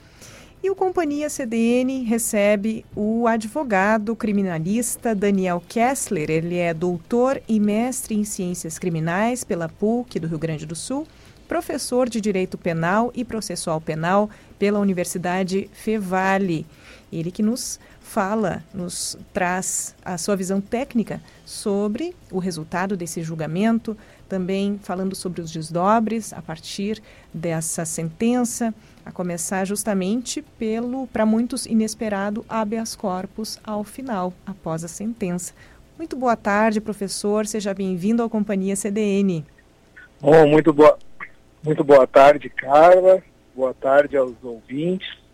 [SPEAKER 2] E o Companhia CDN recebe o advogado criminalista Daniel Kessler. Ele é doutor e mestre em ciências criminais pela PUC do Rio Grande do Sul, professor de Direito Penal e Processual Penal pela Universidade Fevale. Ele que nos fala, nos traz a sua visão técnica sobre o resultado desse julgamento, também falando sobre os desdobres a partir dessa sentença a começar justamente pelo, para muitos, inesperado habeas corpus ao final, após a sentença. Muito boa tarde, professor. Seja bem-vindo à Companhia CDN.
[SPEAKER 10] Bom, muito boa, muito boa tarde, Carla. Boa tarde aos ouvintes.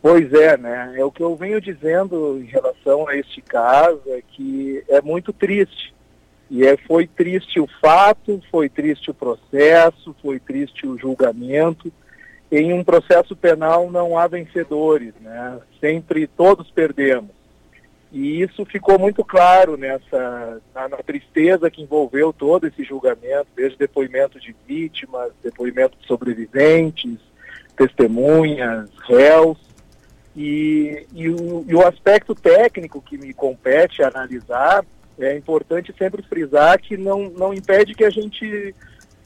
[SPEAKER 10] Pois é, né? É o que eu venho dizendo em relação a este caso é que é muito triste. E é, foi triste o fato, foi triste o processo, foi triste o julgamento em um processo penal não há vencedores, né? Sempre todos perdemos. E isso ficou muito claro nessa na, na, tristeza que envolveu todo esse julgamento, desde depoimento de vítimas, depoimento de sobreviventes, testemunhas, réus. E, e, o, e o aspecto técnico que me compete analisar é importante sempre frisar que não, não impede que a gente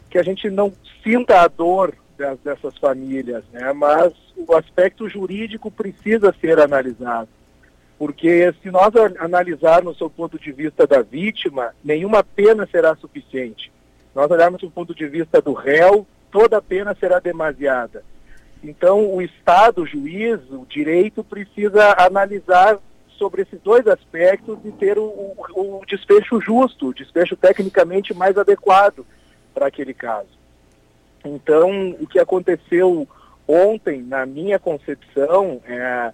[SPEAKER 10] que a gente não sinta a dor das, dessas famílias, né? Mas o aspecto jurídico precisa ser analisado, porque se nós analisarmos o ponto de vista da vítima, nenhuma pena será suficiente. Nós olharmos o ponto de vista do réu, toda pena será demasiada. Então, o Estado, o juiz, o direito precisa analisar sobre esses dois aspectos e ter o, o, o desfecho justo, o desfecho tecnicamente mais adequado para aquele caso. Então, o que aconteceu ontem, na minha concepção, é,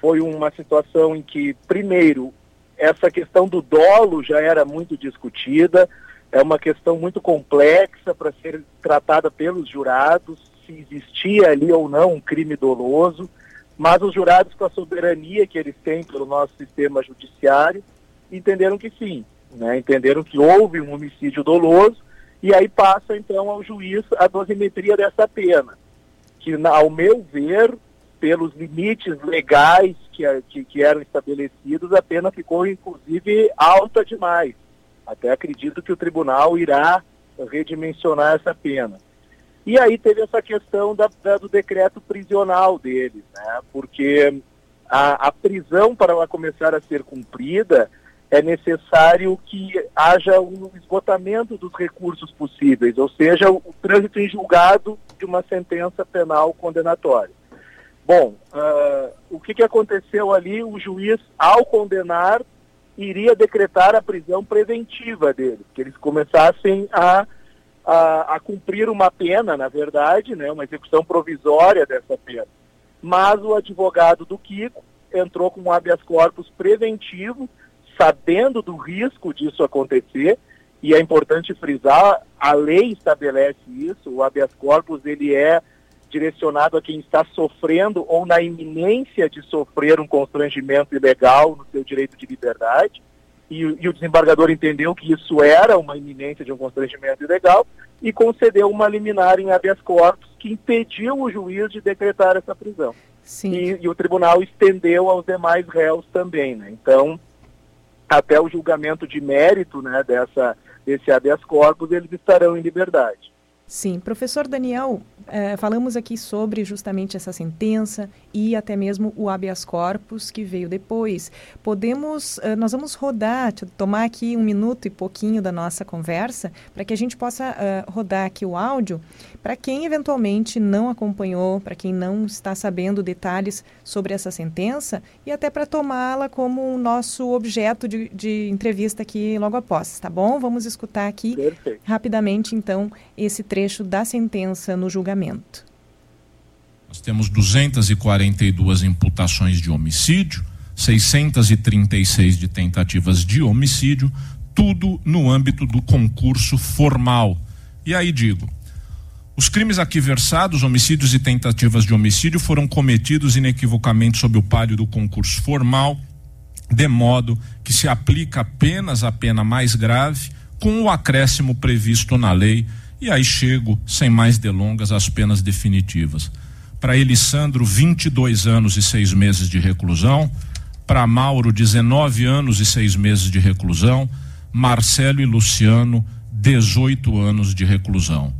[SPEAKER 10] foi uma situação em que, primeiro, essa questão do dolo já era muito discutida, é uma questão muito complexa para ser tratada pelos jurados, se existia ali ou não um crime doloso, mas os jurados, com a soberania que eles têm pelo nosso sistema judiciário, entenderam que sim, né? entenderam que houve um homicídio doloso, e aí passa então ao juiz a dosimetria dessa pena, que, ao meu ver, pelos limites legais que, que, que eram estabelecidos, a pena ficou inclusive alta demais. Até acredito que o tribunal irá redimensionar essa pena. E aí teve essa questão da, da, do decreto prisional deles, né? porque a, a, prisão, para ela começar a ser cumprida, é necessário que haja um esgotamento dos recursos possíveis, ou seja, o, o trânsito em julgado de uma sentença penal condenatória. Bom, uh, o que, que aconteceu ali? O juiz, ao condenar, iria decretar a prisão preventiva deles, que eles começassem a a, a cumprir uma pena, na verdade, né, uma execução provisória dessa pena. Mas o advogado do Kiko entrou com um habeas corpus preventivo, sabendo do risco disso acontecer, e é importante frisar, a lei estabelece isso, o habeas corpus ele é direcionado a quem está sofrendo ou na iminência de sofrer um constrangimento ilegal no seu direito de liberdade e, e, o desembargador entendeu que isso era uma iminência de um constrangimento ilegal e concedeu uma liminar em habeas corpus que impediu o juiz de decretar essa prisão. E, e, o tribunal estendeu aos demais réus também. Né? Então, até o julgamento de mérito né, dessa, desse habeas corpus, eles estarão em liberdade.
[SPEAKER 2] Sim, professor Daniel, é, falamos aqui sobre justamente essa sentença e até mesmo o habeas corpus que veio depois. Podemos, uh, nós vamos rodar, tomar aqui um minuto e pouquinho da nossa conversa para que a gente possa uh, rodar aqui o áudio para quem eventualmente não acompanhou, para quem não está sabendo detalhes sobre essa sentença e até para tomá-la como o nosso objeto de, de, entrevista aqui logo após, tá bom? Vamos escutar aqui Perfeito. rapidamente então esse trecho da sentença no julgamento.
[SPEAKER 11] Nós temos 242 imputações de homicídio, 636 de tentativas de homicídio, tudo no âmbito do concurso formal. E aí digo, os crimes aqui versados, homicídios e tentativas de homicídio, foram cometidos inequivocamente sob o palio do concurso formal, de modo que se aplica apenas a pena mais grave, com o acréscimo previsto na lei e aí chego, sem mais delongas, às penas definitivas. Para Elisandro, 22 anos e seis meses de reclusão. Para Mauro, 19 anos e seis meses de reclusão. Marcelo e Luciano, 18 anos de reclusão.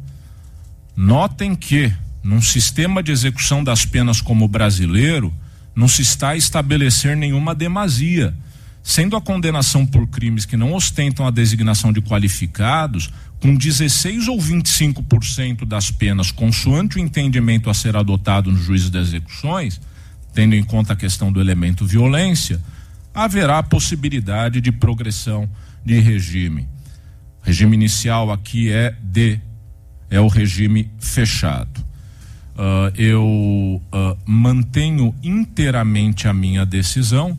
[SPEAKER 11] Notem que, num sistema de execução das penas como o brasileiro, não se está a estabelecer nenhuma demasia. Sendo a condenação por crimes que não ostentam a designação de qualificados, com 16 ou 25% das penas, consoante o entendimento a ser adotado no juízo das execuções, tendo em conta a questão do elemento violência, haverá possibilidade de progressão de regime. O regime inicial aqui é de é o regime fechado. Uh, eu uh, mantenho inteiramente a minha decisão,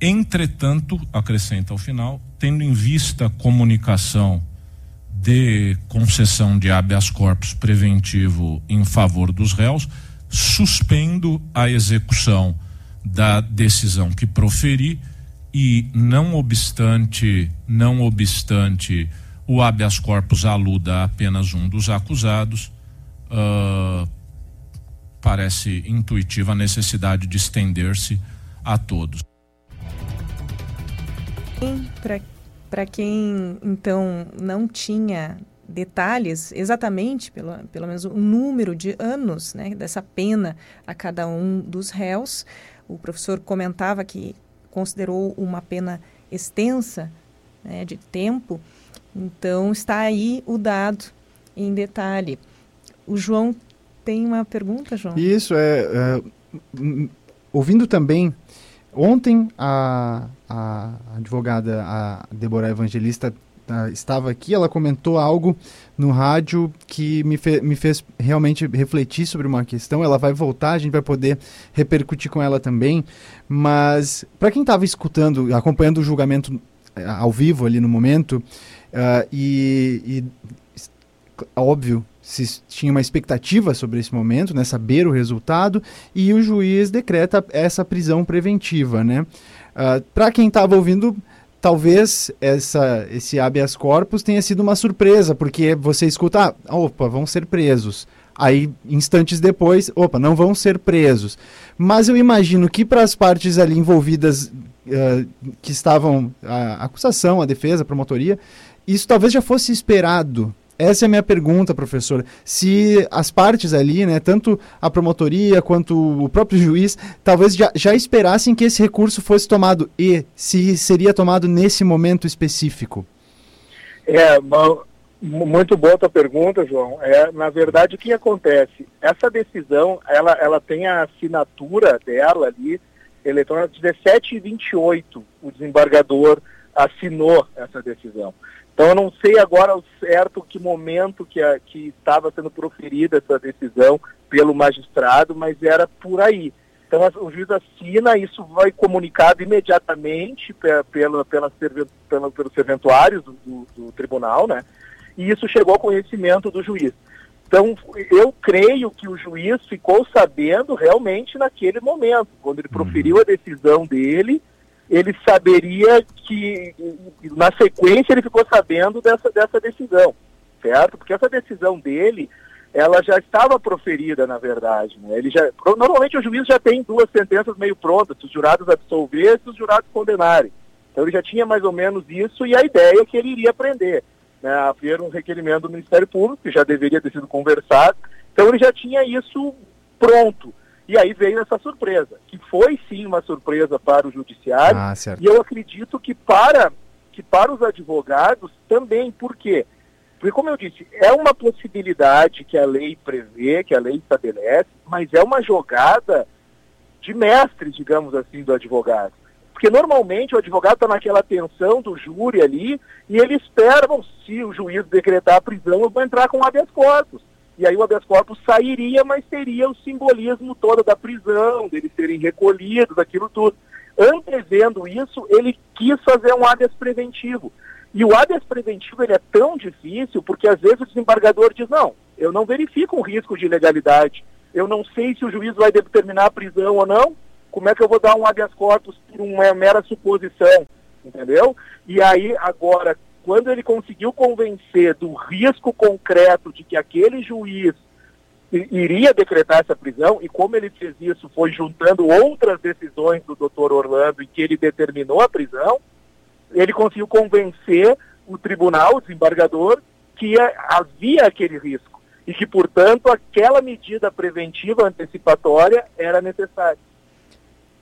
[SPEAKER 11] entretanto, acrescenta ao final, tendo em vista a comunicação de concessão de habeas corpus preventivo em favor dos réus, suspendo a execução da decisão que proferi, e não obstante, não obstante o habeas corpus aluda a apenas um dos acusados, uh, parece intuitiva a necessidade de estender-se a todos.
[SPEAKER 2] Para quem então não tinha detalhes exatamente, pelo, pelo menos o número de anos né, dessa pena a cada um dos réus, o professor comentava que considerou uma pena extensa né, de tempo, então está aí o dado em detalhe. O João tem uma pergunta, João?
[SPEAKER 3] Isso, é, é ouvindo também, ontem a, a advogada, a Deborah Evangelista, tá, estava aqui, ela comentou algo no rádio que me, fe, me fez realmente refletir sobre uma questão. Ela vai voltar, a gente vai poder repercutir com ela também. Mas, para quem estava escutando, acompanhando o julgamento eh, ao vivo ali no momento, uh, e, e óbvio, se tinha uma expectativa sobre esse momento, né, saber o resultado, e o juiz decreta essa prisão preventiva, né? Uh, ah, Para quem estava ouvindo, talvez essa, esse habeas corpus tenha sido uma surpresa, porque você escuta, ah, opa, vão ser presos. Aí, instantes depois, opa, não vão ser presos. Mas eu imagino que para as partes ali envolvidas uh, que estavam, a acusação, a defesa, a promotoria, isso talvez já fosse esperado essa é a minha pergunta, professor. Se as partes ali, né, tanto a promotoria quanto o próprio juiz, talvez já, já esperassem que esse recurso fosse tomado e se seria tomado nesse momento específico.
[SPEAKER 10] É, muito boa a tua pergunta, João. É, na verdade, o que acontece? Essa decisão, ela, ela tem a assinatura dela ali, eletrônica 17 e 28, o desembargador assinou essa decisão. Então eu não sei agora o certo que momento que, a, que estava sendo proferida essa decisão pelo magistrado, mas era por aí. Então o juiz assina, isso vai comunicado imediatamente pela, pela, pela, pelos serventuários do, do, do, tribunal, né? E isso chegou ao conhecimento do juiz. Então eu creio que o juiz ficou sabendo realmente naquele momento, quando ele proferiu uhum. a decisão dele, ele saberia que, na sequência, ele ficou sabendo dessa, dessa decisão, certo? Porque essa decisão dele, ela já estava proferida, na verdade. Né? Ele já, normalmente o juiz já tem duas sentenças meio prontas, se os jurados absolverem e os jurados condenarem. Então ele já tinha mais ou menos isso e a ideia é que ele iria prender. Né, um requerimento do Ministério Público, que já deveria ter sido conversado. Então ele já tinha isso pronto. E aí veio essa surpresa, que foi sim uma surpresa para o judiciário. Ah, e eu acredito que para, que para os advogados também, por quê? Porque, como eu disse, é uma possibilidade que a lei prevê, que a lei estabelece, mas é uma jogada de mestre, digamos assim, do advogado. Porque normalmente o advogado está naquela tensão do júri ali e ele espera, bom, se o juiz decretar a prisão, eu vou entrar com habeas corpus e aí o habeas corpus sairia, mas teria o simbolismo todo da prisão, deles serem recolhidos, aquilo tudo. Antevendo isso, ele quis fazer um habeas preventivo. E o habeas preventivo ele é tão difícil porque às vezes o desembargador diz, não, eu não verifico um risco de ilegalidade, eu não sei se o juiz vai determinar a prisão ou não, como é que eu vou dar um habeas corpus por uma mera suposição, entendeu? E aí, agora, quando ele conseguiu convencer do risco concreto de que aquele juiz iria decretar essa prisão, e como ele fez isso foi juntando outras decisões do doutor Orlando em que ele determinou a prisão, ele conseguiu convencer o tribunal, o desembargador, que havia aquele risco e que, portanto, aquela medida preventiva antecipatória era necessária.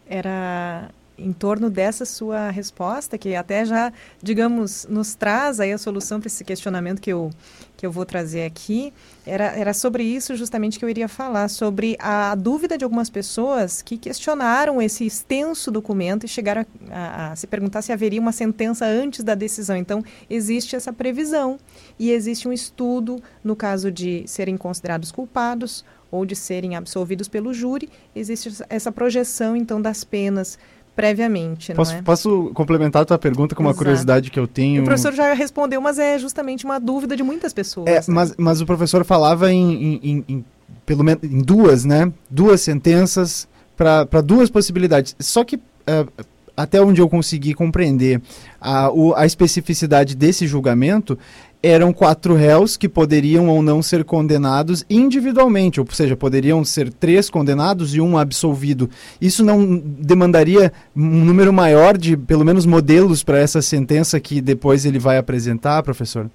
[SPEAKER 2] Era em torno dessa sua resposta, que até já, digamos, nos traz aí a solução para esse questionamento que eu, que eu vou trazer aqui, era, era sobre isso justamente que eu iria falar, sobre a dúvida de algumas pessoas que questionaram esse extenso documento e chegaram a, a, a se perguntar se haveria uma sentença antes da decisão. Então, existe essa previsão e existe um estudo no caso de serem considerados culpados ou de serem absolvidos pelo júri, existe essa projeção, então, das penas previamente,
[SPEAKER 3] posso,
[SPEAKER 2] é?
[SPEAKER 3] Posso complementar a tua pergunta com uma Exato. curiosidade que eu tenho?
[SPEAKER 2] O professor já respondeu, mas é justamente uma dúvida de muitas pessoas.
[SPEAKER 3] É, né? mas, mas o professor falava em, em, em, pelo menos em duas, né? Duas sentenças para duas possibilidades. Só que uh, até onde eu consegui compreender a, o, a especificidade desse julgamento, eram quatro réus que poderiam ou não ser condenados individualmente, ou seja, poderiam ser três condenados e um absolvido. Isso não demandaria um número maior de, pelo menos, modelos para essa sentença que depois ele vai apresentar, professor?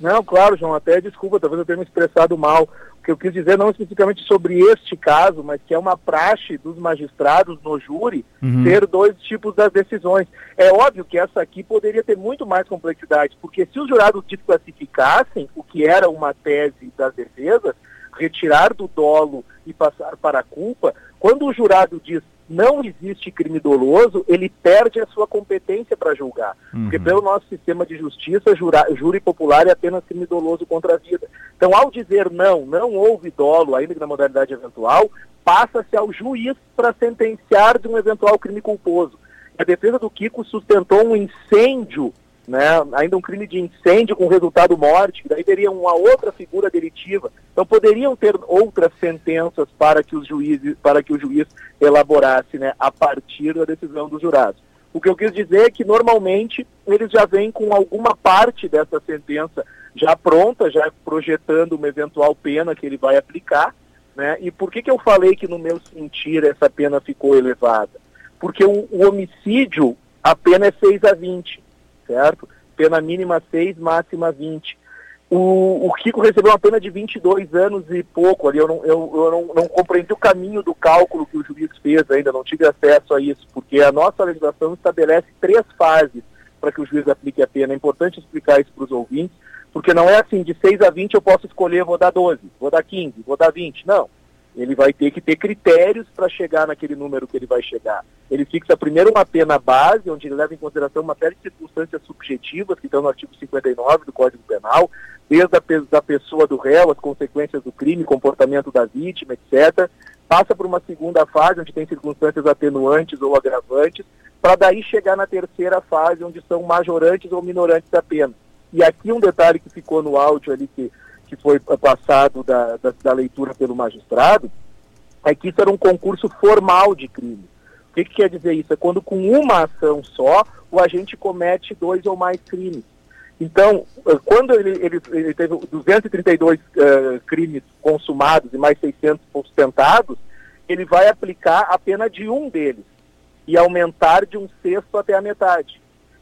[SPEAKER 10] Não, claro, João, até desculpa, talvez eu tenha me expressado mal. O que eu quis dizer não especificamente sobre este caso, mas que é uma praxe dos magistrados no júri uhum. ter dois tipos das decisões. É óbvio que essa aqui poderia ter muito mais complexidade, porque se os jurados desclassificassem o que era uma tese das defesas, retirar do dolo e passar para a culpa, quando o jurado diz não existe crime doloso, ele perde a sua competência para julgar. Uhum. Porque pelo nosso sistema de justiça, jura, júri popular é apenas crime doloso contra a vida. Então, ao dizer não, não houve dolo, ainda que na modalidade eventual, passa-se ao juiz para sentenciar de um eventual crime culposo. A defesa do Kiko sustentou um incêndio né, ainda um crime de incêndio com resultado morte, daí teria uma outra figura delitiva. Então poderiam ter outras sentenças para que os juízes, para que o juiz elaborasse, né, a partir da decisão dos jurados. O que eu quis dizer é que normalmente eles já vêm com alguma parte dessa sentença já pronta, já projetando uma eventual pena que ele vai aplicar, né? E por que que eu falei que no meu sentir essa pena ficou elevada? Porque o, o homicídio a pena é 6 a 20 certo? Pena mínima 6, máxima 20. O, o Kiko recebeu uma pena de 22 anos e pouco ali. Eu, não, eu, eu não, não compreendi o caminho do cálculo que o juiz fez ainda, não tive acesso a isso, porque a nossa legislação estabelece três fases para que o juiz aplique a pena. É importante explicar isso para os ouvintes, porque não é assim, de 6 a 20 eu posso escolher, vou dar 12, vou dar 15, vou dar 20. Não ele vai ter que ter critérios para chegar naquele número que ele vai chegar. Ele fixa primeiro uma pena base, onde ele leva em consideração uma série de circunstâncias subjetivas que estão no artigo 59 do Código Penal, desde a da pessoa do réu, as consequências do crime, comportamento da vítima, etc. Passa por uma segunda fase, onde tem circunstâncias atenuantes ou agravantes, para daí chegar na terceira fase, onde são majorantes ou minorantes da pena. E aqui um detalhe que ficou no áudio ali que que foi passado da, da, da, leitura pelo magistrado, é que isso era um concurso formal de crime. O que, que quer dizer isso? É quando com uma ação só o agente comete dois ou mais crimes. Então, eh, quando ele, ele, ele teve 232 uh, eh, crimes consumados e mais 600 sustentados, ele vai aplicar a pena de um deles e aumentar de um sexto até a metade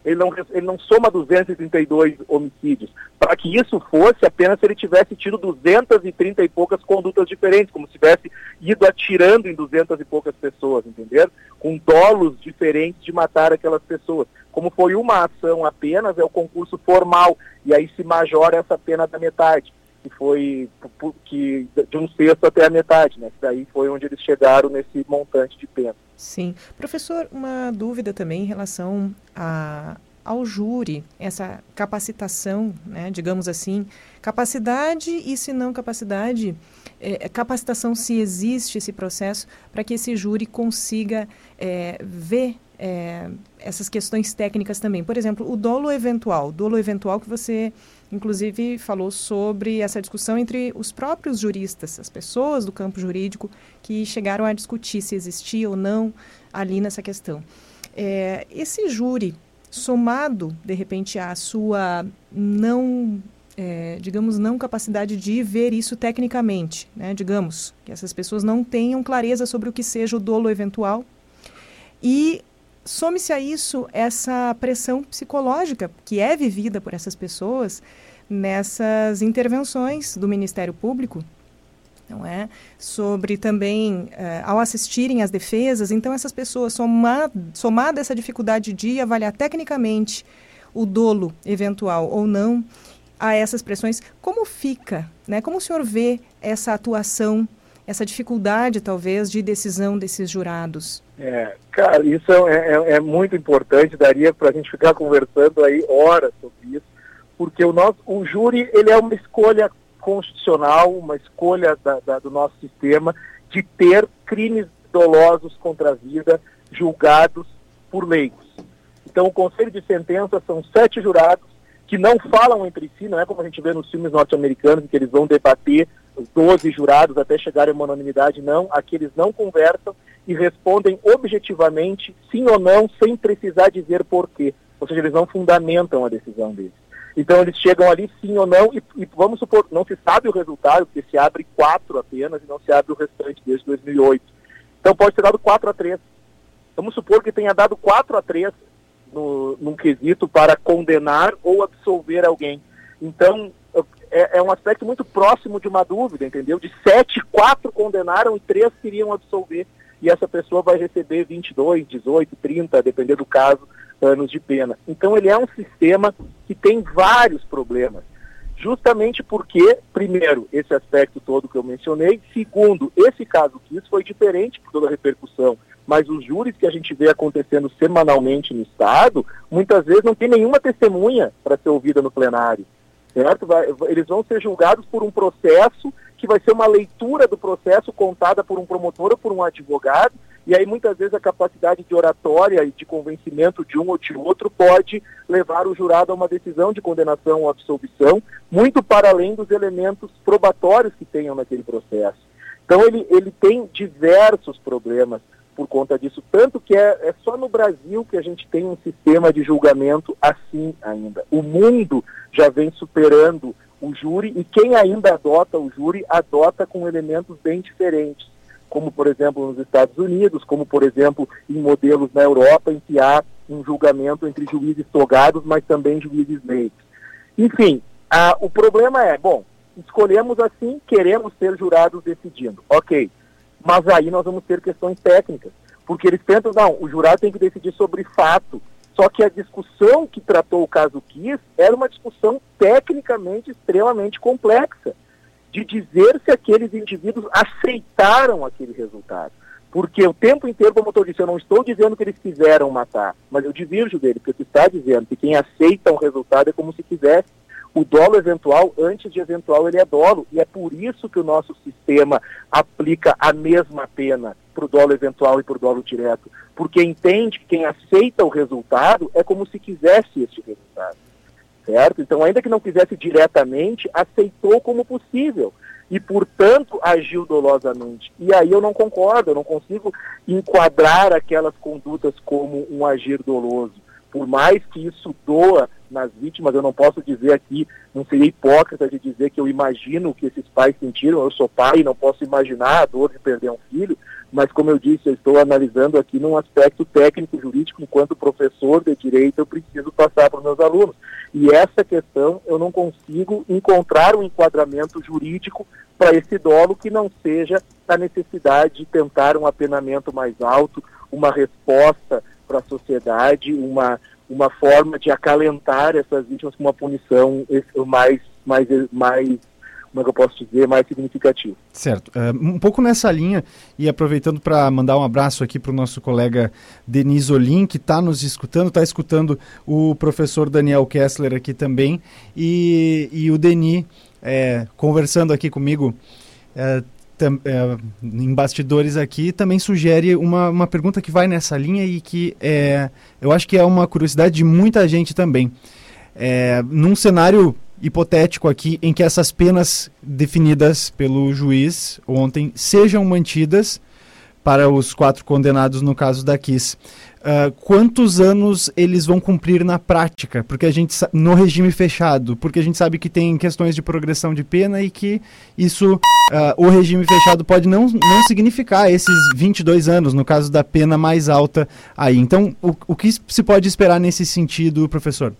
[SPEAKER 10] ele não, ele não soma 232 homicídios. Para que isso fosse, apenas se ele tivesse tido 230 e poucas condutas diferentes, como se tivesse ido atirando em 200 e poucas pessoas, entender? Com dolos diferentes de matar aquelas pessoas. Como foi uma ação apenas, é o concurso formal, e aí se majora essa pena da metade que foi que, de um sexto até a metade, né? Daí foi onde eles chegaram nesse montante de pena.
[SPEAKER 2] Sim. Professor, uma dúvida também em relação a, ao júri, essa capacitação, né, digamos assim, capacidade e se não capacidade, é, capacitação se existe esse processo para que esse júri consiga é, ver é, essas questões técnicas também. Por exemplo, o dolo eventual, dolo eventual que você inclusive falou sobre essa discussão entre os próprios juristas, as pessoas do campo jurídico que chegaram a discutir se existia ou não ali nessa questão. É, esse júri, somado de repente à sua não é, digamos, não capacidade de ver isso tecnicamente, né? digamos, que essas pessoas não tenham clareza sobre o que seja o dolo eventual. E some-se a isso essa pressão psicológica que é vivida por essas pessoas nessas intervenções do Ministério Público, não é? Sobre também, uh, ao assistirem às defesas, então essas pessoas, somar, somada essa dificuldade de avaliar tecnicamente o dolo eventual ou não a essas pressões, como fica, né? Como o senhor vê essa atuação essa dificuldade, talvez, de decisão desses jurados?
[SPEAKER 10] É, cara, isso é, é, é muito importante, daria para a gente ficar conversando aí horas sobre isso, porque o, nosso, o júri ele é uma escolha constitucional, uma escolha da, da, do nosso sistema de ter crimes dolosos contra a vida julgados por leigos. Então, o conselho de sentença são sete jurados que não falam entre si, não é como a gente vê nos filmes norte-americanos, que eles vão debater os 12 jurados até chegar a uma unanimidade, não, aqui eles não conversam e respondem objetivamente sim ou não, sem precisar dizer porquê. Ou seja, eles não fundamentam a decisão deles. Então eles chegam ali sim ou não e, e, vamos supor, não se sabe o resultado, porque se abre quatro apenas e não se abre o restante desde 2008. Então pode ter dado 4 a 3. Vamos supor que tenha dado 4 a 3 no, num quesito para condenar ou absolver alguém. Então é, é, um aspecto muito próximo de uma dúvida, entendeu? De sete, quatro condenaram e três queriam absolver. E essa pessoa vai receber 22, 18, 30, depender do caso, anos de pena. Então ele é um sistema que tem vários problemas. Justamente porque, primeiro, esse aspecto todo que eu mencionei, segundo, esse caso que isso foi diferente por toda a repercussão, mas os júris que a gente vê acontecendo semanalmente no Estado, muitas vezes não tem nenhuma testemunha para ser ouvida no plenário, certo? Vai, eles vão ser julgados por um processo que vai ser uma leitura do processo contada por um promotor ou por um advogado, e aí muitas vezes a capacidade de oratória e de convencimento de um ou de outro pode levar o jurado a uma decisão de condenação ou absolvição, muito para além dos elementos probatórios que tenham naquele processo. Então ele, ele tem diversos problemas por conta disso, tanto que é, é só no Brasil que a gente tem um sistema de julgamento assim ainda. O mundo já vem superando o júri e quem ainda adota o júri adota com elementos bem diferentes como por exemplo nos Estados Unidos, como por exemplo em modelos na Europa em que há um julgamento entre juízes togados, mas também juízes leigos. Enfim, a, o problema é, bom, escolhemos assim, queremos ser jurados decidindo, ok, mas aí nós vamos ter questões técnicas, porque eles tentam, não, o jurado tem que decidir sobre fato, só que a discussão que tratou o caso Kiss era uma discussão tecnicamente extremamente complexa de dizer se aqueles indivíduos aceitaram aquele resultado. Porque o tempo inteiro, como eu disse, eu não estou dizendo que eles quiseram matar, mas eu divirjo dele, porque você está dizendo que quem aceita um resultado é como se quisesse. O dolo eventual, antes de eventual, ele é dolo. E é por isso que o nosso sistema aplica a mesma pena para o dolo eventual e para o dolo direto. Porque entende que quem aceita o resultado é como se quisesse este resultado certo? Então, ainda que não quisesse diretamente, aceitou como possível e, portanto, agiu dolosamente. E aí eu não concordo, eu não consigo enquadrar aquelas condutas como um agir doloso. Por mais que isso doa nas vítimas, eu não posso dizer aqui, não seria hipócrita de dizer que eu imagino o que esses pais sentiram, eu sou pai e não posso imaginar a dor de perder um filho, mas como eu disse, eu estou analisando aqui num aspecto técnico jurídico, enquanto professor de direito eu preciso passar para os meus alunos. E essa questão eu não consigo encontrar um enquadramento jurídico para esse dolo que não seja a necessidade de tentar um apenamento mais alto, uma resposta para a sociedade, uma, uma forma de acalentar essas vítimas com uma punição mais, mais, mais como é que eu posso dizer, mais significativo.
[SPEAKER 3] Certo. Uh, um pouco nessa linha, e aproveitando para mandar um abraço aqui para o nosso colega Denis Olim, que está nos escutando, está escutando o professor Daniel Kessler aqui também, e, e o Denis é, conversando aqui comigo. É, tam, é, em bastidores aqui, também sugere uma, uma pergunta que vai nessa linha e que é, eu acho que é uma curiosidade de muita gente também. É, num cenário hipotético aqui em que essas penas definidas pelo juiz ontem sejam mantidas para os quatro condenados no caso da Kiss. Uh, quantos anos eles vão cumprir na prática? Porque a gente no regime fechado, porque a gente sabe que tem questões de progressão de pena e que isso, uh, o regime fechado pode não, não significar esses 22 anos, no caso da pena mais alta aí. Então, o, o que se pode esperar nesse sentido, professor?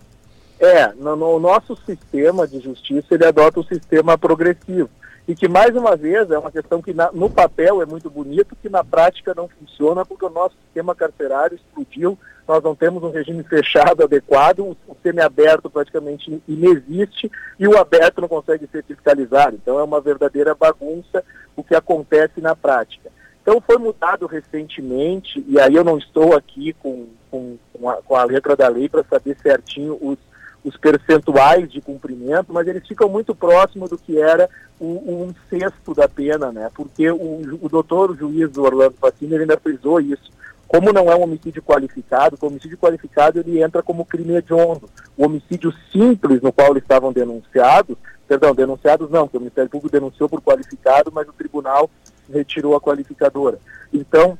[SPEAKER 10] É, no, no, nosso sistema de justiça ele adota o sistema progressivo. E que, mais uma vez, é uma questão que na, no papel é muito bonito, que na prática não funciona, porque o nosso sistema carcerário explodiu, nós não temos um regime fechado adequado, o, o semiaberto praticamente inexiste e o aberto não consegue ser fiscalizado. Então é uma verdadeira bagunça o que acontece na prática. Então foi mudado recentemente, e aí eu não estou aqui com, com, com, a, com a letra da lei para saber certinho os os percentuais de cumprimento, mas eles ficam muito próximos do que era o, um sexto da pena, né? Porque o, o doutor, o juiz do Orlando Facini, ele ainda frisou isso. Como não é um homicídio qualificado, o homicídio qualificado ele entra como crime hediondo. O homicídio simples no qual eles estavam denunciados, perdão, denunciados não, porque o Ministério Público denunciou por qualificado, mas o tribunal retirou a qualificadora. Então,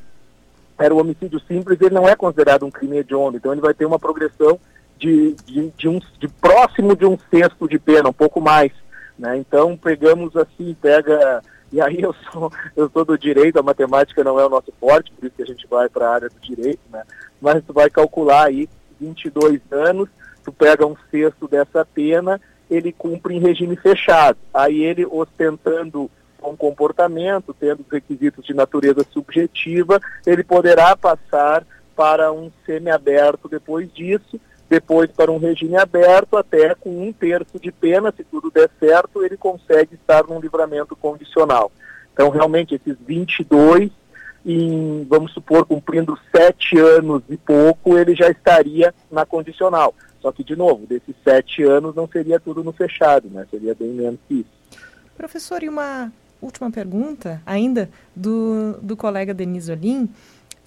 [SPEAKER 10] era o homicídio simples, ele não é considerado um crime hediondo, então ele vai ter uma progressão de, de, de, um, de próximo de um sexto de pena, um pouco mais. Né? Então pegamos assim, pega. E aí eu sou, eu sou do direito, a matemática não é o nosso forte, por isso que a gente vai para a área do direito, né? Mas tu vai calcular aí 22 anos, tu pega um sexto dessa pena, ele cumpre em regime fechado. Aí ele ostentando um comportamento, tendo requisitos de natureza subjetiva, ele poderá passar para um semiaberto depois disso, depois para um regime aberto, até com um terço de pena, se tudo der certo, ele consegue estar num livramento condicional. Então, realmente, esses 22, em, vamos supor, cumprindo sete anos e pouco, ele já estaria na condicional. Só que, de novo, desses sete anos não seria tudo no fechado, né? Seria bem menos que isso.
[SPEAKER 2] Professor, e uma última pergunta ainda do, do colega Denise Olim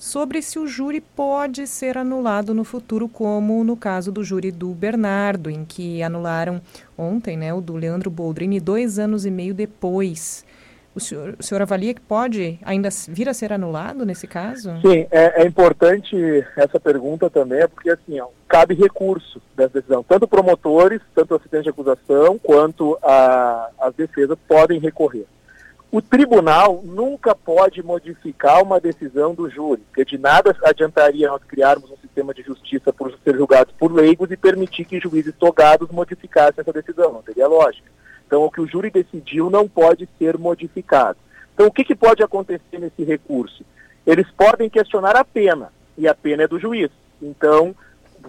[SPEAKER 2] sobre se o júri pode ser anulado no futuro, como no caso do júri do Bernardo, em que anularam ontem né, o do Leandro Boldrini dois anos e meio depois. O senhor, o senhor avalia que pode ainda vir a ser anulado nesse caso?
[SPEAKER 10] Sim, é, é importante essa pergunta também, porque assim, ó, cabe recurso dessa decisão. Tanto promotores, tanto assistente de acusação, quanto a, as defesas podem recorrer. O tribunal nunca pode modificar uma decisão do júri, porque de nada adiantaria nós criarmos um sistema de justiça por ser julgados por leigos e permitir que juízes togados modificassem essa decisão, não teria lógica. Então, o que o júri decidiu não pode ser modificado. Então, o que, que pode acontecer nesse recurso? Eles podem questionar a pena, e a pena é do juiz. Então,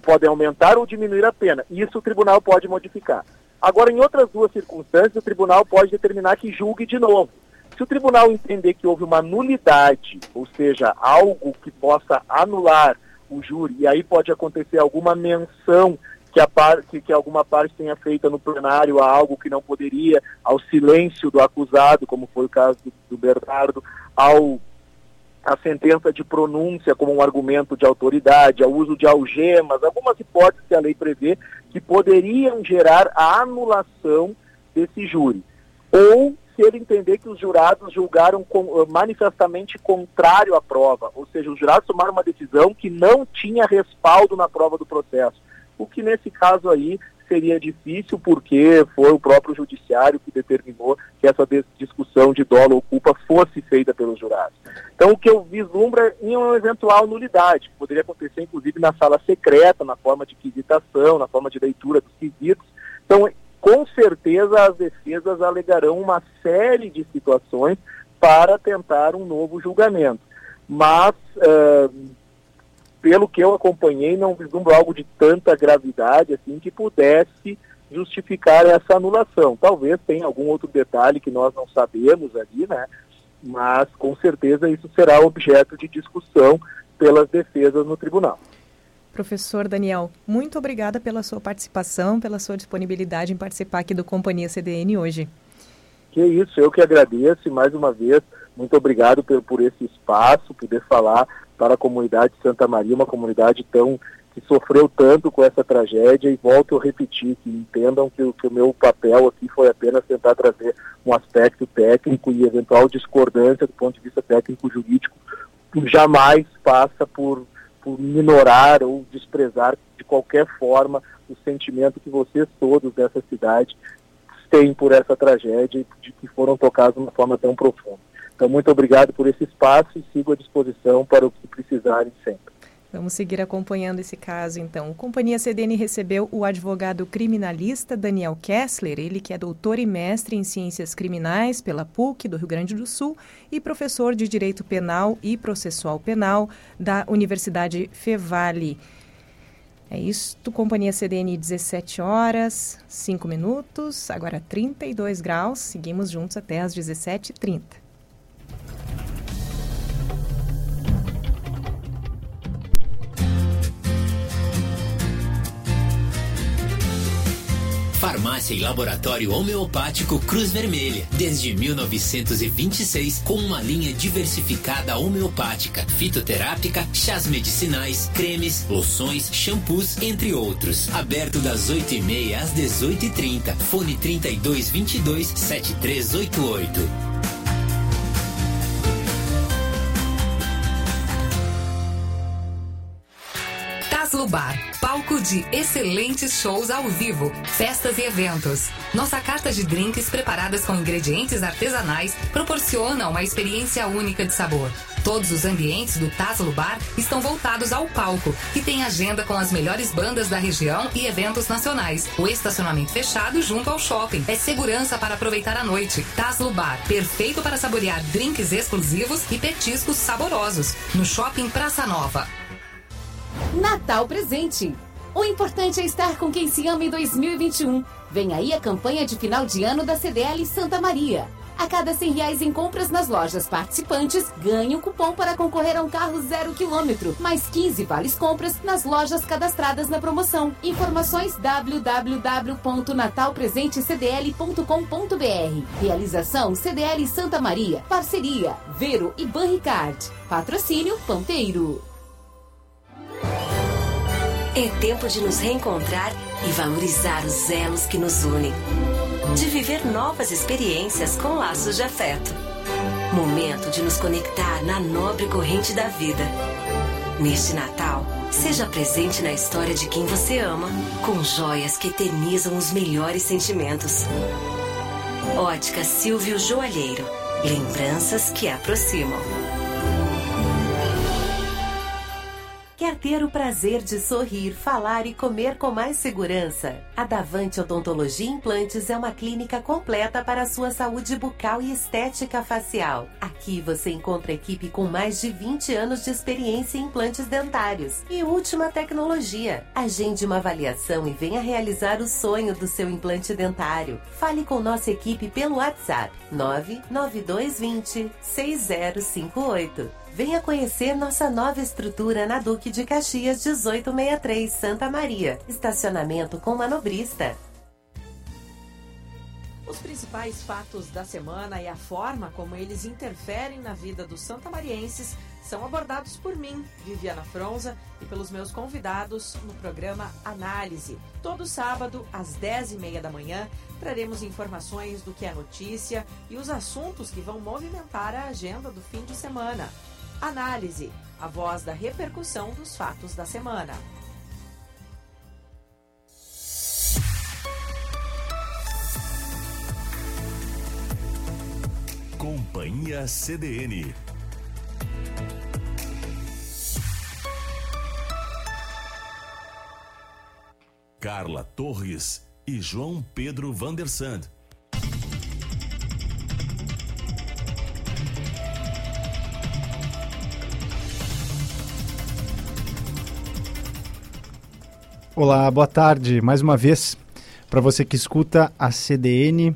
[SPEAKER 10] podem aumentar ou diminuir a pena. Isso o tribunal pode modificar. Agora, em outras duas circunstâncias, o tribunal pode determinar que julgue de novo. Se o tribunal entender que houve uma nulidade, ou seja, algo que possa anular o júri, e aí pode acontecer alguma menção que, a par, que, que alguma parte tenha feita no plenário a algo que não poderia, ao silêncio do acusado, como foi o caso do, do Bernardo, ao a sentença de pronúncia como um argumento de autoridade, ao uso de algemas, algumas hipóteses que a lei prevê que poderiam gerar a anulação desse júri. Ou se ele entender que os jurados julgaram com, eh, manifestamente contrário à prova, ou seja, os jurados tomaram uma decisão que não tinha respaldo na prova do processo. O que nesse caso aí seria difícil porque foi o próprio judiciário que determinou que essa discussão de dolo ou culpa fosse feita pelos jurados. Então o que eu vislumbro é em uma eventual nulidade, que poderia acontecer inclusive na sala secreta, na forma de quisitação, na forma de leitura dos quesitos. Então com certeza as defesas alegarão uma série de situações para tentar um novo julgamento. Mas, uh, pelo que eu acompanhei, não vislumbro algo de tanta gravidade assim que pudesse justificar essa anulação. Talvez tenha algum outro detalhe que nós não sabemos ali, né? Mas com certeza isso será objeto de discussão pelas defesas no tribunal.
[SPEAKER 2] Professor Daniel, muito obrigada pela sua participação, pela sua disponibilidade em participar aqui do Companhia CDN hoje.
[SPEAKER 10] Que isso, eu que agradeço e mais uma vez, muito obrigado por, por esse espaço, poder falar para a comunidade de Santa Maria, uma comunidade tão que sofreu tanto com essa tragédia e volto a repetir, que entendam que, que o meu papel aqui foi apenas tentar trazer um aspecto técnico e eventual discordância do ponto de vista técnico-jurídico jamais passa por por minorar ou desprezar de qualquer forma o sentimento que vocês todos dessa cidade têm por essa tragédia e de que foram tocados de uma forma tão profunda. Então, muito obrigado por esse espaço e sigo à disposição para o que precisarem sempre.
[SPEAKER 2] Vamos seguir acompanhando esse caso, então. O Companhia CDN recebeu o advogado criminalista Daniel Kessler, ele que é doutor e mestre em ciências criminais pela PUC do Rio Grande do Sul e professor de Direito Penal e Processual Penal da Universidade Fevale. É isso, Companhia CDN, 17 horas, 5 minutos, agora 32 graus. Seguimos juntos até às 17h30.
[SPEAKER 12] Farmácia e Laboratório Homeopático Cruz Vermelha, desde 1926, com uma linha diversificada homeopática, fitoterápica, chás medicinais, cremes, loções, shampoos, entre outros. Aberto das 8h30 às 18h30. Fone 3222 7388.
[SPEAKER 13] Taslo Bar, palco de excelentes shows ao vivo, festas e eventos. Nossa carta de drinks preparadas com ingredientes artesanais proporciona uma experiência única de sabor. Todos os ambientes do Taslo Bar estão voltados ao palco e tem agenda com as melhores bandas da região e eventos nacionais. O estacionamento fechado junto ao shopping é segurança para aproveitar a noite. Taslo Bar, perfeito para saborear drinks exclusivos e petiscos saborosos. No Shopping Praça Nova.
[SPEAKER 14] Natal presente. O importante é estar com quem se ama em 2021. Vem aí a campanha de final de ano da CDL Santa Maria. A cada 100 reais em compras nas lojas participantes, ganhe um cupom para concorrer a um carro zero quilômetro, mais 15 vales compras nas lojas cadastradas na promoção. Informações www.natalpresentecdl.com.br Realização CDL Santa Maria. Parceria Vero e Banricard. Patrocínio Pampeiro.
[SPEAKER 7] É tempo de nos reencontrar e valorizar os elos que nos unem. De viver novas experiências com laços de afeto. Momento de nos conectar na nobre corrente da vida. Neste Natal, seja presente na história de quem você ama, com joias que eternizam os melhores sentimentos. Ótica Silvio Joalheiro. Lembranças que aproximam. Quer ter o prazer de sorrir, falar e comer com mais segurança? A Davante Odontologia Implantes é uma clínica completa para a sua saúde bucal e estética facial. Aqui você encontra equipe com mais de 20 anos de experiência em implantes dentários e última tecnologia. Agende uma avaliação e venha realizar o sonho do seu implante dentário. Fale com nossa equipe pelo WhatsApp 99220 6058. Venha conhecer nossa nova estrutura na Duque de Caxias 1863, Santa Maria. Estacionamento com manobrista.
[SPEAKER 15] Os principais fatos da semana e a forma como eles interferem na vida dos santamarienses são abordados por mim, Viviana Fronza, e pelos meus convidados no programa Análise. Todo sábado, às 10h30 da manhã, traremos informações do que é notícia e os assuntos que vão movimentar a agenda do fim de semana. Análise, a voz da repercussão dos fatos da semana.
[SPEAKER 1] Companhia CDN. Carla Torres e João Pedro Vandersand.
[SPEAKER 3] Olá, boa tarde mais uma vez para você que escuta a CDN.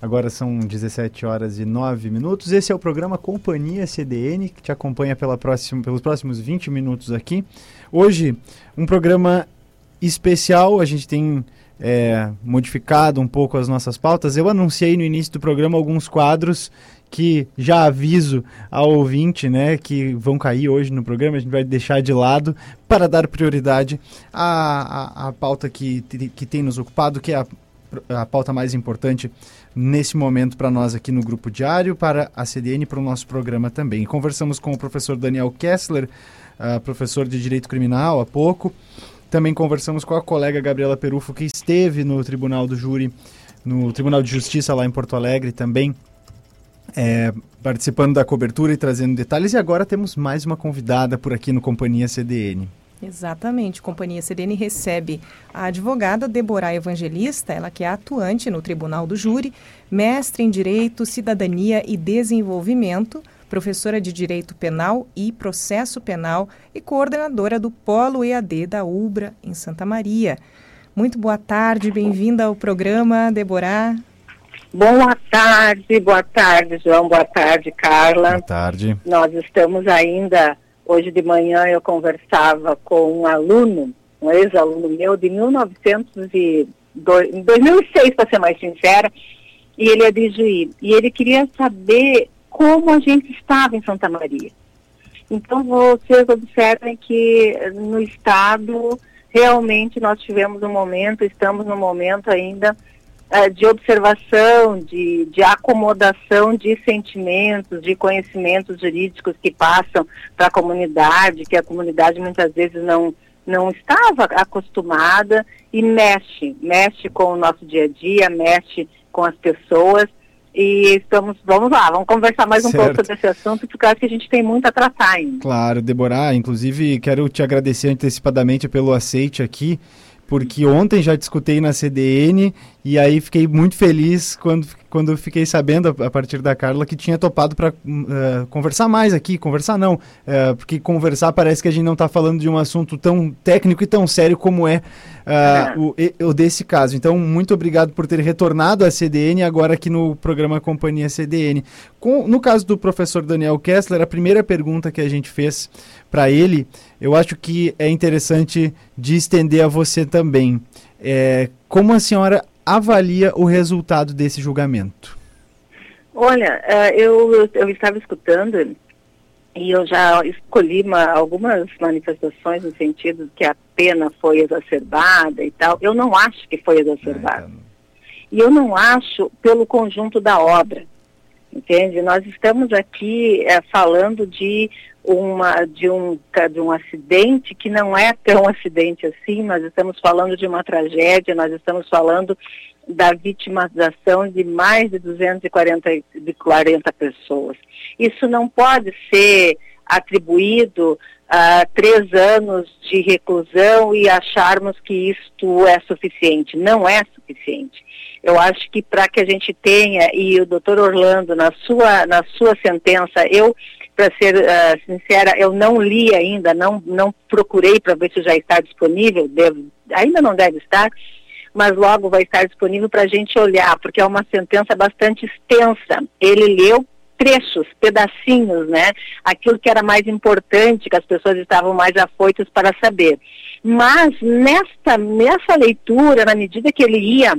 [SPEAKER 3] Agora são 17 horas e 9 minutos. Esse é o programa Companhia CDN, que te acompanha pela próxima, pelos próximos 20 minutos aqui. Hoje, um programa especial. A gente tem é, modificado um pouco as nossas pautas. Eu anunciei no início do programa alguns quadros que já aviso ao ouvinte, né, que vão cair hoje no programa, a gente vai deixar de lado para dar prioridade à, à, à pauta que, que tem nos ocupado, que é a, a pauta mais importante nesse momento para nós aqui no Grupo Diário, para a CDN e para o nosso programa também. Conversamos com o professor Daniel Kessler, uh, professor de Direito Criminal, há pouco. Também conversamos com a colega Gabriela Perufo, que esteve no Tribunal do Júri, no Tribunal de Justiça lá em Porto Alegre também, é, participando da cobertura e trazendo detalhes. E agora temos mais uma convidada por aqui no Companhia CDN.
[SPEAKER 2] Exatamente. Companhia CDN recebe a advogada Deborah Evangelista, ela que é atuante no Tribunal do Júri, mestre em Direito, Cidadania e Desenvolvimento, professora de Direito Penal e Processo Penal e coordenadora do Polo EAD da UBRA, em Santa Maria. Muito boa tarde, bem-vinda ao programa, Deborah.
[SPEAKER 16] Boa tarde, boa tarde, João, boa tarde, Carla.
[SPEAKER 3] Boa tarde.
[SPEAKER 16] Nós estamos ainda, hoje de manhã eu conversava com um aluno, um ex-aluno meu de 1902, 2006, para ser mais sincera, e ele é de Juí. E ele queria saber como a gente estava em Santa Maria. Então, vocês observem que no estado, realmente nós tivemos um momento, estamos no momento ainda uh, de observação, de, de acomodação de sentimentos, de conhecimentos jurídicos que passam para a comunidade, que a comunidade muitas vezes não, não estava acostumada e mexe, mexe com o nosso dia a dia, mexe com as pessoas e estamos, vamos lá, vamos conversar mais um
[SPEAKER 3] Certo.
[SPEAKER 16] pouco sobre esse assunto, porque acho que a gente tem muito a tratar ainda.
[SPEAKER 3] Claro, Deborah, inclusive quero te agradecer antecipadamente pelo aceite aqui, porque ontem já discutei na CDN e aí fiquei muito feliz quando, quando fiquei sabendo, a, a partir da Carla, que tinha topado para conversar mais aqui. Conversar não, eh, porque conversar parece que a gente não está falando de um assunto tão técnico e tão sério como é ah, o, o desse caso. Então, muito obrigado por ter retornado à CDN agora aqui no programa Companhia CDN. Com, no caso do professor Daniel Kessler, a primeira pergunta que a gente fez para ele, eu acho que é interessante de estender a você também. É, como a senhora avalia o resultado desse julgamento?
[SPEAKER 16] Olha, eh, eu, eu estava escutando e eu já escolhi uma- algumas manifestações no sentido que a pena foi exacerbada e tal. Eu não acho que foi exacerbada. E eu não acho pelo conjunto da obra. Entende? Nós estamos aqui eh, falando de uma de um ca- de um acidente que não é tão [LAUGHS] acidente assim, nós estamos falando de uma tragédia, nós estamos falando da vitimização de mais de 240 de 40 pessoas. Isso não pode ser atribuído a três anos de reclusão e acharmos que isto é suficiente. Não é suficiente. Eu acho que para que a gente tenha, e o doutor Orlando, na sua, na sua sentença, eu, para ser ah, sincera, eu não li ainda, não, não procurei para ver se já está disponível, devo, ainda não deve estar, mas logo vai estar disponível para a gente olhar, porque é uma sentença bastante extensa. Ele leu trechos, pedacinhos, né? Aquilo que era mais importante, que as pessoas estavam mais afoitas para saber. Mas nesta, nessa leitura, na medida que ele ia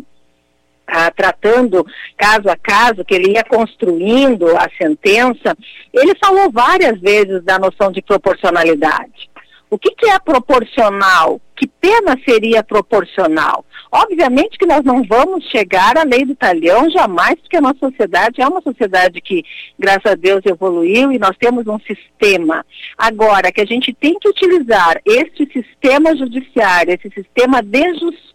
[SPEAKER 16] ah, tratando caso a caso, que ele ia construindo a sentença, ele falou várias vezes da noção de proporcionalidade. O que, que é proporcional? Que pena seria proporcional? Obviamente que nós não vamos chegar à lei do talhão jamais, porque a nossa sociedade é uma sociedade que, graças a Deus, evoluiu e nós temos um sistema. Agora, que a gente tem que utilizar este sistema judiciário, esse sistema de justiça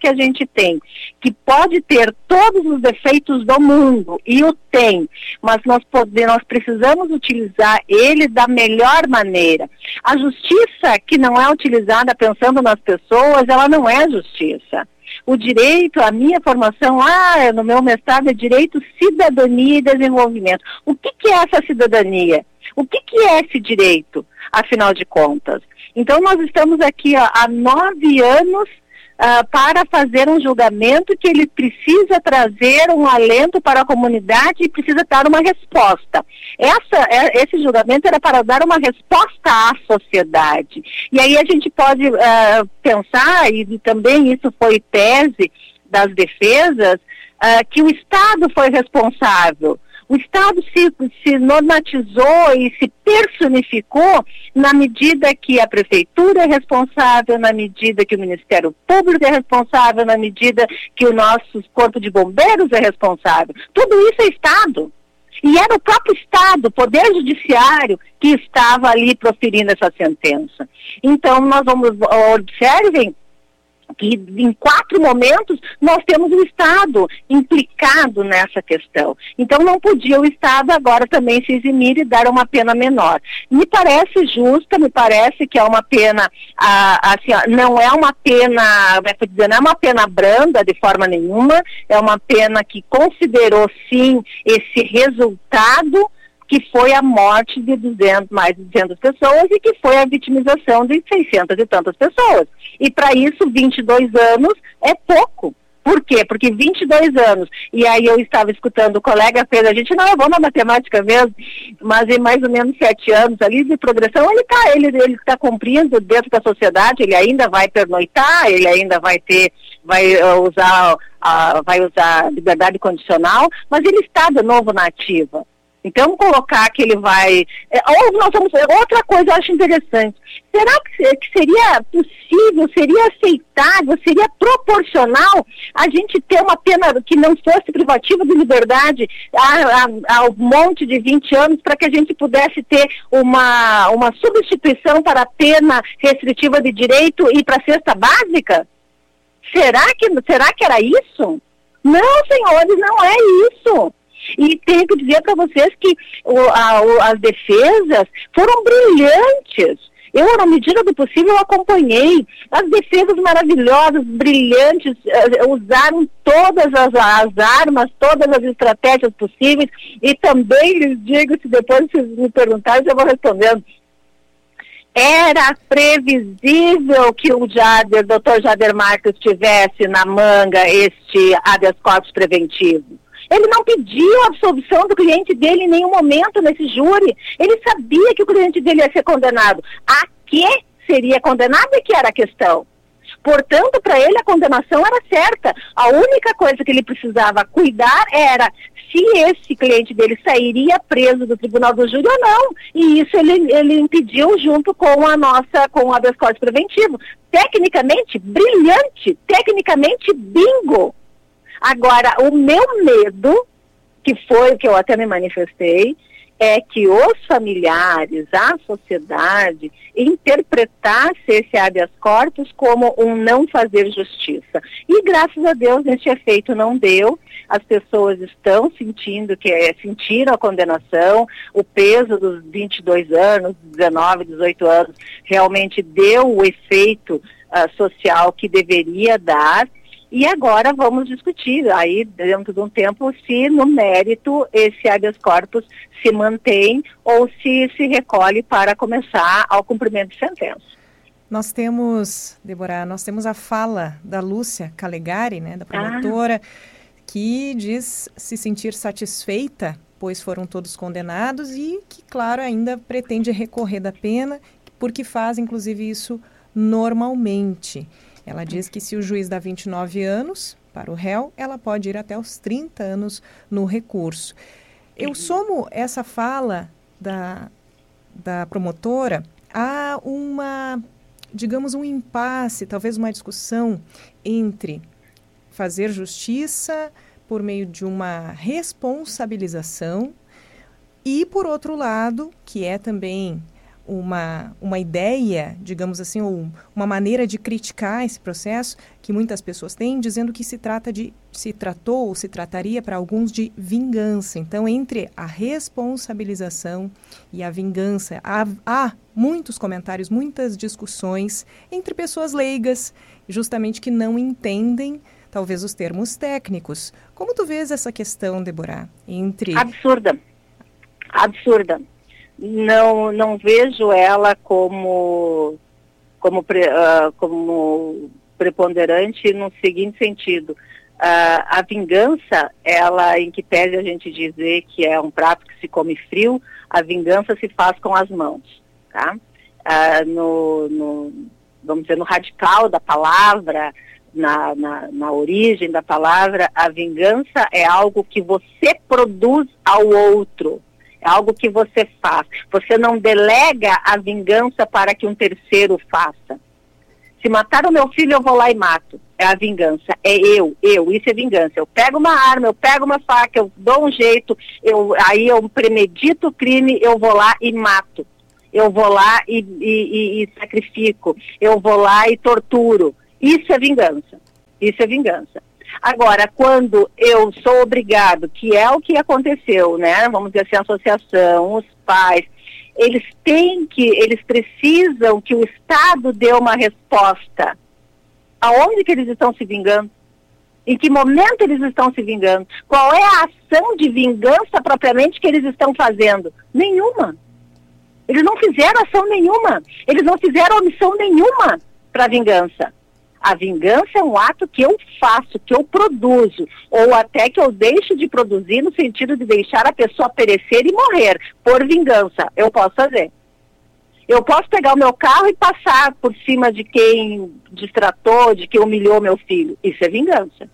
[SPEAKER 16] que a gente tem, que pode ter todos os defeitos do mundo, e o tem, mas nós, pode, nós precisamos utilizar ele da melhor maneira. A justiça que não é utilizada pensando nas pessoas, ela não é justiça. O direito, a minha formação, ah, no meu mestrado é direito, cidadania e desenvolvimento. O que, que é essa cidadania? O que, que é esse direito, afinal de contas? Então, nós estamos aqui ó, há nove anos ah, para fazer um julgamento que ele precisa trazer um alento para a comunidade e precisa dar uma resposta. Essa, é- esse julgamento era para dar uma resposta à sociedade. E aí a gente pode ah, pensar, e também isso foi tese das defesas, ah, que o Estado foi responsável. O Estado se, se normatizou e se personificou na medida que a Prefeitura é responsável, na medida que o Ministério Público é responsável, na medida que o nosso Corpo de Bombeiros é responsável. Tudo isso é Estado. E era o próprio Estado, o Poder Judiciário, que estava ali proferindo essa sentença. Então, nós vamos, observem, que em quatro momentos nós temos o Estado implicado nessa questão. Então não podia o Estado agora também se eximir e dar uma pena menor. Me parece justa, me parece que é uma pena, ah, assim, não é uma pena, como é dizer, não é uma pena branda de forma nenhuma, é uma pena que considerou sim esse resultado que foi a morte de 200, mais de 200 pessoas e que foi a vitimização de 600 e tantas pessoas. E para isso, 22 anos é pouco. Por quê? Porque 22 anos, e aí eu estava escutando o colega fez, a gente não é bom na matemática mesmo, mas em mais ou menos sete anos ali de progressão, ele está ele, ele tá cumprindo dentro da sociedade, ele ainda vai pernoitar, ele ainda vai ter, vai uh, usar, uh, vai usar liberdade condicional, mas ele está de novo na ativa. Então, colocar que ele vai. É, ou nós vamos. Outra coisa eu acho interessante. Será que, seria possível, seria aceitável, seria proporcional a gente ter uma pena que não fosse privativa de liberdade ao monte de 20 anos para que a gente pudesse ter uma, uma substituição para a pena restritiva de direito e para a cesta básica? Será que, será que era isso? Não, senhores, não é isso. E tenho que dizer para vocês que o, a, o, as defesas foram brilhantes. Eu, na medida do possível, acompanhei as defesas maravilhosas, brilhantes, uh, usaram todas as, as, armas, todas as estratégias possíveis, e também lhes digo, se depois vocês me perguntarem, eu vou respondendo. Era previsível que o Jader, Jader Marques, tivesse na manga este habeas corpus preventivo. Ele não pediu a absolvição do cliente dele em nenhum momento nesse júri. Ele sabia que o cliente dele ia ser condenado. A que seria condenado é que era a questão. Portanto, para ele a condenação era certa. A única coisa que ele precisava cuidar era se esse cliente dele sairia preso do tribunal do júri ou não. E isso ele, ele impediu junto com a nossa, com o habeas corpus preventivo. Tecnicamente, brilhante. Tecnicamente, bingo. Agora, o meu medo, que foi o que eu até me manifestei, é que os familiares, a sociedade, interpretasse esse habeas corpus como um não fazer justiça. E graças a Deus esse efeito não deu. As pessoas estão sentindo que é, sentiram a condenação, o peso dos 22 anos, 19, 18 anos, realmente deu o efeito uh, social que deveria dar e agora vamos discutir, aí dentro de um tempo, se no mérito esse habeas corpus se mantém ou se se recolhe para começar ao cumprimento de sentença.
[SPEAKER 2] Nós temos, Deborah, nós temos a fala da Lúcia Calegari, né, da promotora, ah. que diz se sentir satisfeita, pois foram todos condenados e que, claro, ainda pretende recorrer da pena, porque faz, inclusive, isso normalmente. Ela diz que se o juiz dá 29 anos para o réu, ela pode ir até os 30 anos no recurso. Eu somo essa fala da, da promotora a uma, digamos, um impasse, talvez uma discussão entre fazer justiça por meio de uma responsabilização e, por outro lado, que é também uma, uma ideia, digamos assim, ou uma maneira de criticar esse processo que muitas pessoas têm, dizendo que se trata de, se tratou ou se trataria para alguns de vingança. Então, entre a responsabilização e a vingança, há, há muitos comentários, muitas discussões entre pessoas leigas, justamente que não entendem talvez os termos técnicos. Como tu vês essa questão, Deborah, entre...
[SPEAKER 16] Absurda. Absurda não, não vejo ela como, como, uh, como preponderante no seguinte sentido. Uh, a vingança, ela, em que pese a gente dizer que é um prato que se come frio, a vingança se faz com as mãos, tá? Uh, no, no, vamos dizer, no radical da palavra, na, na, na, origem da palavra, a vingança é algo que você produz ao outro é algo que você faz. Você não delega a vingança para que um terceiro faça. Se matar o meu filho, eu vou lá e mato. É a vingança. É eu, eu. Isso é vingança. Eu pego uma arma, eu pego uma faca, eu dou um jeito, eu, aí eu premedito o crime, eu vou lá e mato. Eu vou lá e, e, e, e sacrifico. Eu vou lá e torturo. Isso é vingança. Isso é vingança. Agora, quando eu sou obrigado, que é o que aconteceu, né? Vamos dizer assim, a associação, os pais, eles têm que, eles precisam que o Estado dê uma resposta. Aonde que eles estão se vingando? Em que momento eles estão se vingando? Qual é a ação de vingança propriamente que eles estão fazendo? Nenhuma. Eles não fizeram ação nenhuma. Eles não fizeram omissão nenhuma para vingança. A vingança é um ato que eu faço, que eu produzo, ou até que eu deixo de produzir no sentido de deixar a pessoa perecer e morrer por vingança. Eu posso fazer. Eu posso pegar o meu carro e passar por cima de quem distratou, de quem humilhou meu filho. Isso é vingança.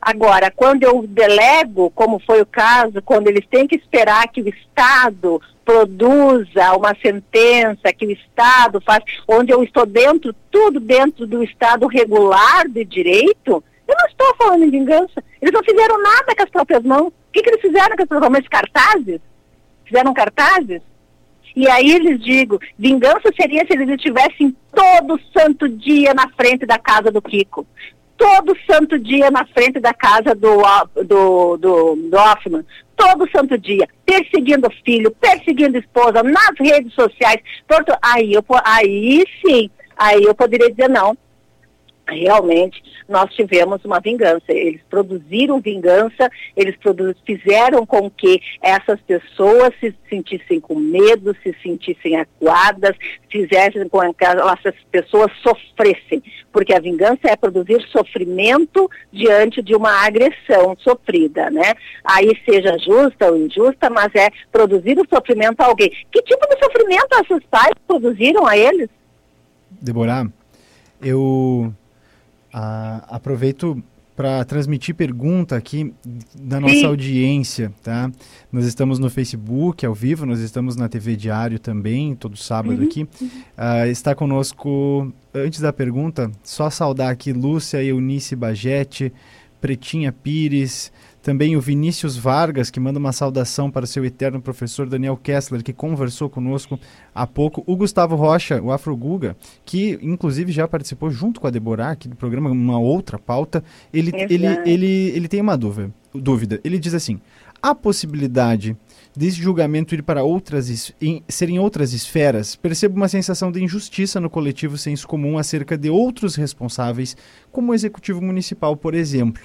[SPEAKER 16] Agora, quando eu delego, como foi o caso, quando eles têm que esperar que o Estado produza uma sentença, que o Estado faz, onde eu estou dentro, tudo dentro do Estado regular de direito, eu não estou falando em vingança. Eles não fizeram nada com as próprias mãos. O que, que eles fizeram com as próprias mãos? Cartazes? Fizeram cartazes? E aí lhes digo, vingança seria se eles estivessem todo santo dia na frente da casa do Kiko. Todo santo dia na frente da casa do, do, do, do Hoffman. Todo santo dia. Perseguindo filho, perseguindo esposa, nas redes sociais. Porto, aí, eu, aí sim, aí eu poderia dizer não realmente nós tivemos uma vingança. Eles produziram vingança, eles fizeram com que essas pessoas se sentissem com medo, se sentissem acuadas, fizessem com que essas pessoas sofressem, porque a vingança é produzir sofrimento diante de uma agressão sofrida, né? Aí seja justa ou injusta, mas é produzir o sofrimento a alguém. Que tipo de sofrimento esses pais produziram a eles?
[SPEAKER 3] Deborah, eu ah, aproveito para transmitir pergunta aqui da nossa Sim. audiência, tá? Nós estamos no Facebook ao vivo, nós estamos na TV Diário também, todo sábado uhum. aqui. Uh, está conosco, antes da pergunta, só saudar aqui Lúcia Eunice Bagete, Pretinha Pires, também o Vinícius Vargas, que manda uma saudação para o seu eterno professor Daniel Kessler, que conversou conosco há pouco. O Gustavo Rocha, o Afro Guga, que inclusive já participou junto com a Deborah aqui do programa, uma outra pauta. Ele, ele, ele, ele tem uma dúvida, dúvida. Ele diz assim: há possibilidade desse julgamento ir para outras em, ser em outras esferas, percebo uma sensação de injustiça no coletivo senso comum acerca de outros responsáveis, como o executivo municipal, por exemplo.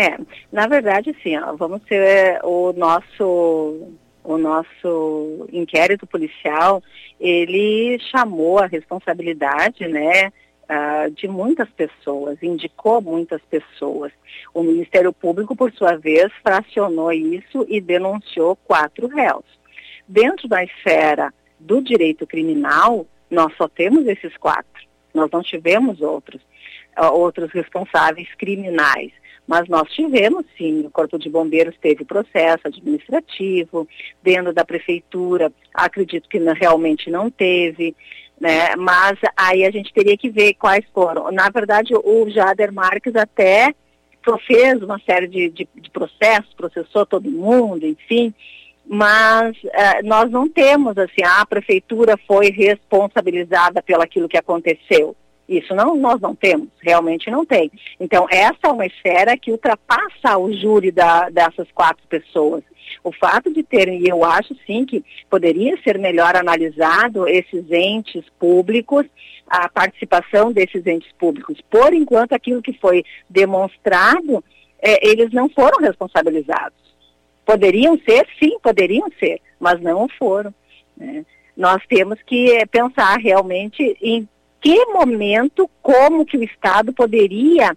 [SPEAKER 16] É, na verdade, sim, ó, vamos ter é, o nosso o nosso inquérito policial, ele chamou a responsabilidade, né, uh, de muitas pessoas, indicou muitas pessoas. O Ministério Público, por sua vez, fracionou isso e denunciou quatro réus. Dentro da esfera do direito criminal, nós só temos esses quatro. Nós não tivemos outros, uh, outros responsáveis criminais. Mas nós tivemos, sim, o Corpo de Bombeiros teve processo administrativo, dentro da Prefeitura, acredito que realmente não teve, né? Mas aí a gente teria que ver quais foram. Na verdade, o Jader Marques até fez uma série de, de, de processos, processou todo mundo, enfim, mas uh, nós não temos assim, a prefeitura foi responsabilizada pelo aquilo que aconteceu. Isso não, nós não temos, realmente não tem. Então, essa é uma esfera que ultrapassa o júri da, dessas quatro pessoas. O fato de terem, e eu acho sim que poderia ser melhor analisado esses entes públicos, a participação desses entes públicos. Por enquanto, aquilo que foi demonstrado, é, eles não foram responsabilizados. Poderiam ser, sim, poderiam ser, mas não foram. Né? Nós temos que é, pensar realmente em que momento, como que o Estado poderia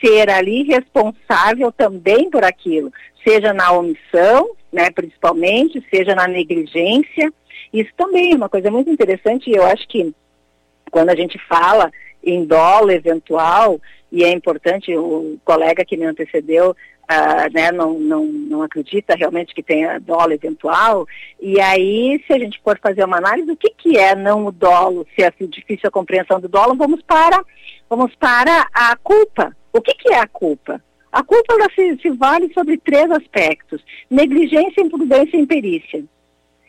[SPEAKER 16] ser ali responsável também por aquilo, seja na omissão, né, principalmente, seja na negligência. Isso também é uma coisa muito interessante e eu acho que quando a gente fala em dolo eventual, e é importante, o colega que me antecedeu uh, né, não, não, não acredita realmente que tenha dolo eventual. E aí, se a gente for fazer uma análise, o que, que é não o dolo, se é difícil a compreensão do dolo, vamos para, vamos para a culpa. O que, que é a culpa? A culpa ela se, se vale sobre três aspectos: negligência, imprudência e imperícia.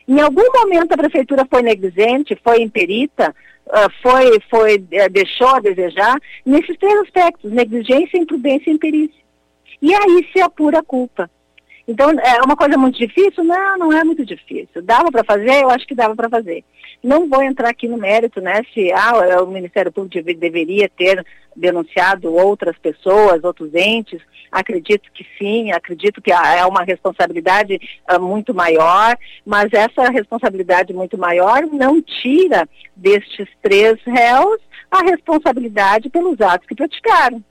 [SPEAKER 16] Em algum momento a prefeitura foi negligente, foi imperita, uh, foi, foi, uh, deixou a desejar, nesses três aspectos, negligência, imprudência e imperícia. E aí se apura a culpa. Então, é uma coisa muito difícil? Não, não é muito difícil. Dava para fazer? Eu acho que dava para fazer. Não vou entrar aqui no mérito, né, se ah, o Ministério Público deveria ter denunciado outras pessoas, outros entes. Acredito que sim, acredito que é uma responsabilidade uh, muito maior, mas essa responsabilidade muito maior não tira destes três réus a responsabilidade pelos atos que praticaram.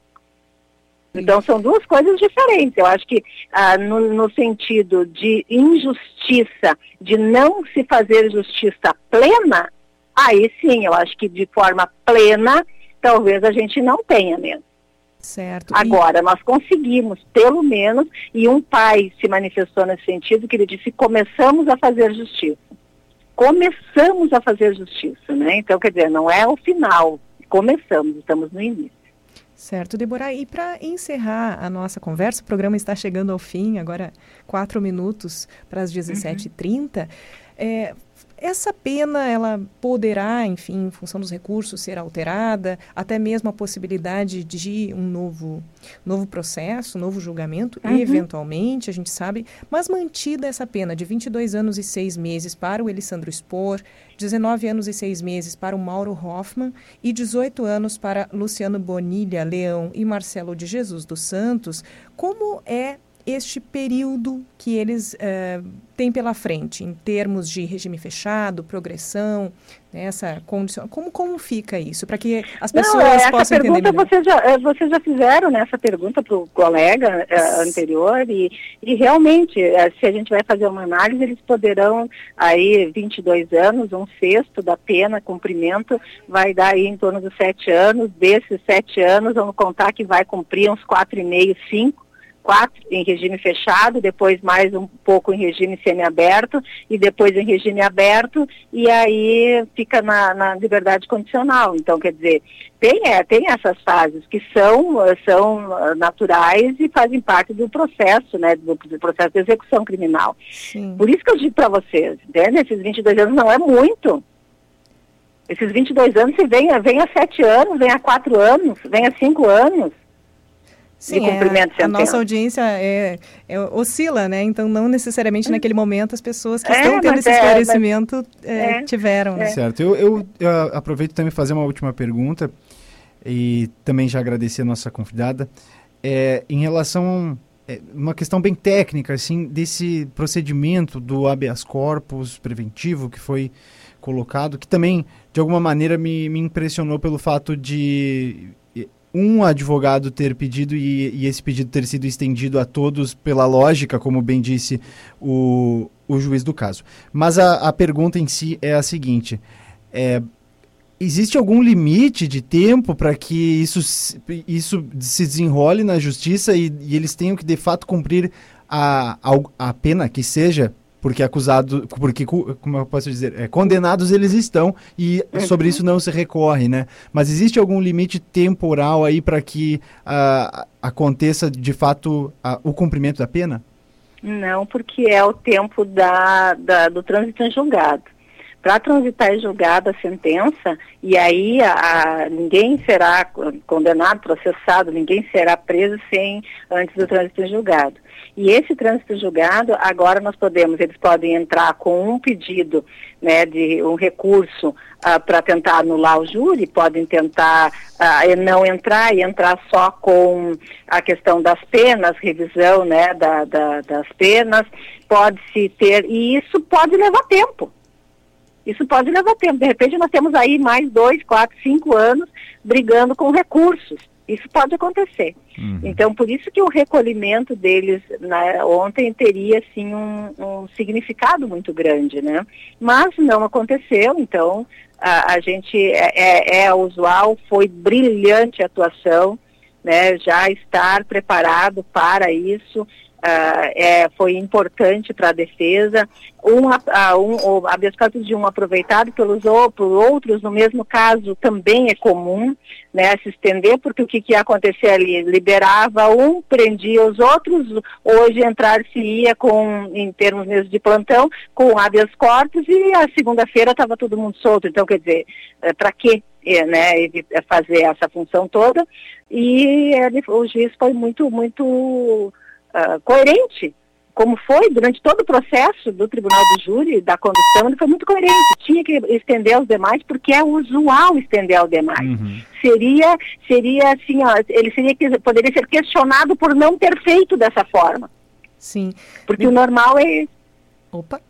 [SPEAKER 16] Então são duas coisas diferentes. Eu acho que ah, no, no, sentido de injustiça, de não se fazer justiça plena, aí sim, eu acho que de forma plena, talvez a gente não tenha mesmo.
[SPEAKER 2] Certo.
[SPEAKER 16] Agora, e... nós conseguimos, pelo menos, e um pai se manifestou nesse sentido, que ele disse, começamos a fazer justiça. Começamos a fazer justiça, né? Então, quer dizer, não é o final, começamos, estamos no início.
[SPEAKER 2] Certo, Deborah. E para encerrar a nossa conversa, o programa está chegando ao fim, agora quatro minutos para as 17h30. Uhum. É, essa pena, ela poderá, enfim, em função dos recursos, ser alterada, até mesmo a possibilidade de um novo, novo processo, novo julgamento, uhum. eventualmente, a gente sabe, mas mantida essa pena de 22 anos e 6 meses para o Elisandro Spor, 19 anos e 6 meses para o Mauro Hoffman e 18 anos para Luciano Bonilha Leão e Marcelo de Jesus dos Santos, como é este período que eles uh, têm pela frente, em termos de regime fechado, progressão, né, essa condição. Como, como fica isso? Para que as pessoas Não, essa possam
[SPEAKER 16] pergunta
[SPEAKER 2] entender melhor.
[SPEAKER 16] Vocês já, eh, vocês já fizeram né, essa pergunta para o colega uh, anterior e, e realmente, uh, se a gente vai fazer uma análise, eles poderão, aí, 22 anos, um sexto da pena, cumprimento, vai dar aí em torno dos sete anos. Desses sete anos, vamos contar que vai cumprir uns quatro e meio, cinco quatro em regime fechado, depois mais um pouco em regime semiaberto e depois em regime aberto e aí fica na, na liberdade condicional. Então, quer dizer, tem, é, tem essas fases que são, são ah, naturais e fazem parte do processo, né, do, do processo de execução criminal. Sim. Por isso que eu digo para vocês, né, nesses 22 anos não é muito. Esses 22 anos, se vem, vem sete anos, vem a quatro anos, vem a cinco anos.
[SPEAKER 2] Sim, de cumprimento é, a nossa audiência é, é, oscila, né? Então, não necessariamente hum. naquele momento as pessoas que é, estão tendo esse é, esclarecimento é, é, tiveram. Né?
[SPEAKER 3] Certo. Eu, eu, eu, aproveito também fazer uma última pergunta e também já agradecer a nossa convidada. É, em relação a uma questão bem técnica, assim, desse procedimento do habeas corpus preventivo que foi colocado, que também, de alguma maneira, me, me impressionou pelo fato de um advogado ter pedido e, e, esse pedido ter sido estendido a todos pela lógica, como bem disse o, o juiz do caso. Mas a, a pergunta em si é a seguinte: é, existe algum limite de tempo para que isso, isso se desenrole na justiça e, e, eles tenham que de fato cumprir a, a, a pena que seja porque acusado, porque como eu posso dizer, é, condenados eles estão e uhum. sobre isso não se recorre, né? Mas existe algum limite temporal aí para que uh, aconteça de fato uh, o cumprimento da pena?
[SPEAKER 16] Não, porque é o tempo da, da do trânsito em julgado. Para transitar em julgado a sentença, e aí a, a, ninguém será condenado, processado, ninguém será preso sem antes do trânsito em julgado. E esse trânsito julgado, agora nós podemos, eles podem entrar com um pedido, né, de um recurso uh, para tentar anular o júri, podem tentar uh, não entrar e entrar só com a questão das penas, revisão, né, da, da, das penas, pode-se ter, e isso pode levar tempo. Isso pode levar tempo. De repente nós temos aí mais dois, quatro, cinco anos brigando com recursos. Isso pode acontecer. Uhum. Então, por isso que o recolhimento deles né, ontem teria, assim, um, um, significado muito grande, né? Mas não aconteceu, então a, a gente é, é, é usual, foi brilhante a atuação, né? Já estar preparado para isso, Uh, é, foi importante para a defesa. Um, uh, um, o habeas corpus de um aproveitado pelos por outros, no mesmo caso, também é comum né, se estender, porque o que, que ia acontecer ali? Liberava um, prendia os outros, hoje entrar-se-ia com, em termos mesmo de plantão, com habeas corpus e a segunda-feira estava todo mundo solto. Então, quer dizer, é, para que é, né, fazer essa função toda? E ele, o juiz foi muito, muito uh, coerente, como foi durante todo o processo do Tribunal do Júri, da condução, ele foi muito coerente. Tinha que estender aos demais, porque é usual estender aos demais. Uhum. Seria, seria assim, ó, ele seria, poderia ser questionado por não ter feito dessa forma.
[SPEAKER 2] Sim.
[SPEAKER 16] Porque o normal é.
[SPEAKER 2] Opa!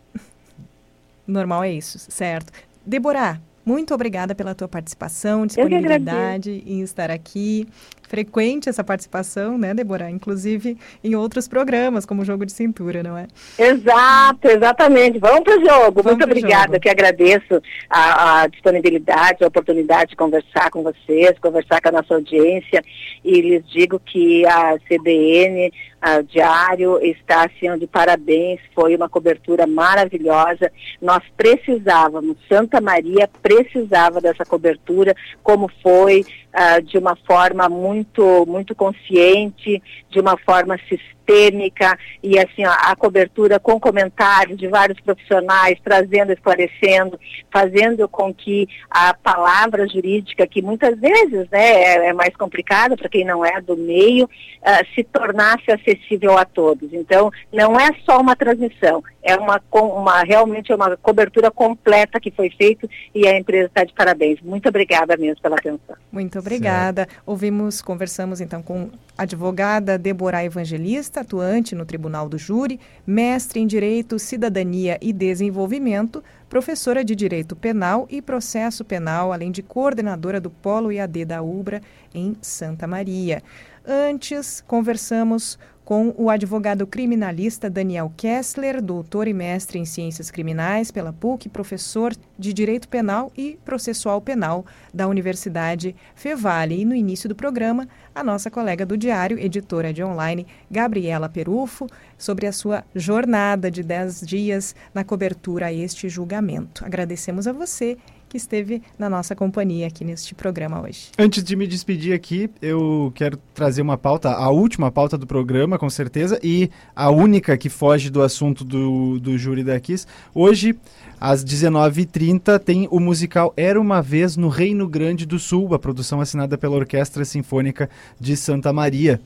[SPEAKER 2] Normal é isso, certo. Deborah, muito obrigada pela tua participação, disponibilidade em estar aqui. Frequente essa participação, né, Débora? Inclusive em outros programas, como o Jogo de Cintura, não é?
[SPEAKER 16] Exato, exatamente. Vamos para o jogo. Vamos muito obrigada, jogo. que agradeço a, a, disponibilidade, a oportunidade de conversar com vocês, conversar com a nossa audiência. E lhes digo que a CBN, a Diário, está assim de parabéns. Foi uma cobertura maravilhosa. Nós precisávamos, Santa Maria precisava dessa cobertura, como foi, uh, de uma forma muito, muito consciente, de uma forma sistêmica sistêmica e assim ó, a cobertura com comentários de vários profissionais trazendo, esclarecendo, fazendo com que a palavra jurídica, que muitas vezes né, é, é mais complicada para quem não é do meio, uh, se tornasse acessível a todos. Então, não é só uma transmissão, é uma, uma realmente é uma cobertura completa que foi feita e a empresa está de parabéns. Muito obrigada mesmo pela atenção.
[SPEAKER 2] Muito obrigada. Certo. Ouvimos, conversamos então com a advogada Deborah Evangelista, atuante no Tribunal do Júri, mestre em Direito, Cidadania e Desenvolvimento, professora de Direito Penal e Processo Penal, além de coordenadora do Polo IAD da UBRA em Santa Maria. Antes, conversamos com o advogado criminalista Daniel Kessler, doutor e mestre em Ciências Criminais pela PUC, professor de Direito Penal e Processual Penal da Universidade Fevale. E no início do programa, a nossa colega do Diário, editora de online, Gabriela Perufo, sobre a sua jornada de 10 dias na cobertura a este julgamento. Agradecemos a você que esteve na nossa companhia aqui neste programa hoje.
[SPEAKER 3] Antes de me despedir aqui, eu quero trazer uma pauta, a última pauta do programa, com certeza, e a única que foge do assunto do, do júri da Kiss. Hoje, às 19h30, tem o musical Era Uma Vez no Reino Grande do Sul, a produção assinada pela Orquestra Sinfônica de Santa Maria.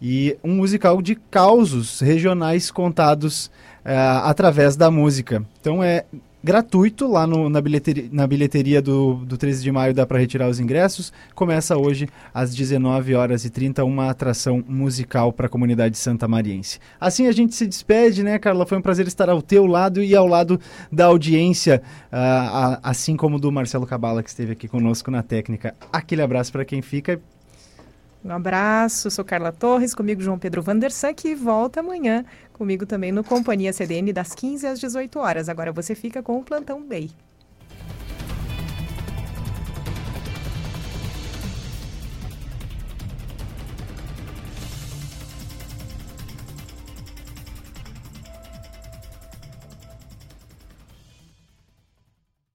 [SPEAKER 3] E um musical de causos regionais contados uh, através da música. Então é gratuito lá no, na bilheteria, na bilheteria do, do 13 de maio, dá para retirar os ingressos. Começa hoje às 19 horas e 30 uma atração musical para a comunidade santa mariense. Assim a gente se despede, né, Carla? Foi um prazer estar ao teu lado e ao lado da audiência, uh, assim como do Marcelo Cabala, que esteve aqui conosco na técnica. Aquele abraço para quem fica.
[SPEAKER 2] Um abraço, sou Carla Torres, comigo João Pedro Vandersan, que volta amanhã comigo também no Companhia CDN das 15 às 18 horas. Agora você fica com o Plantão Bay.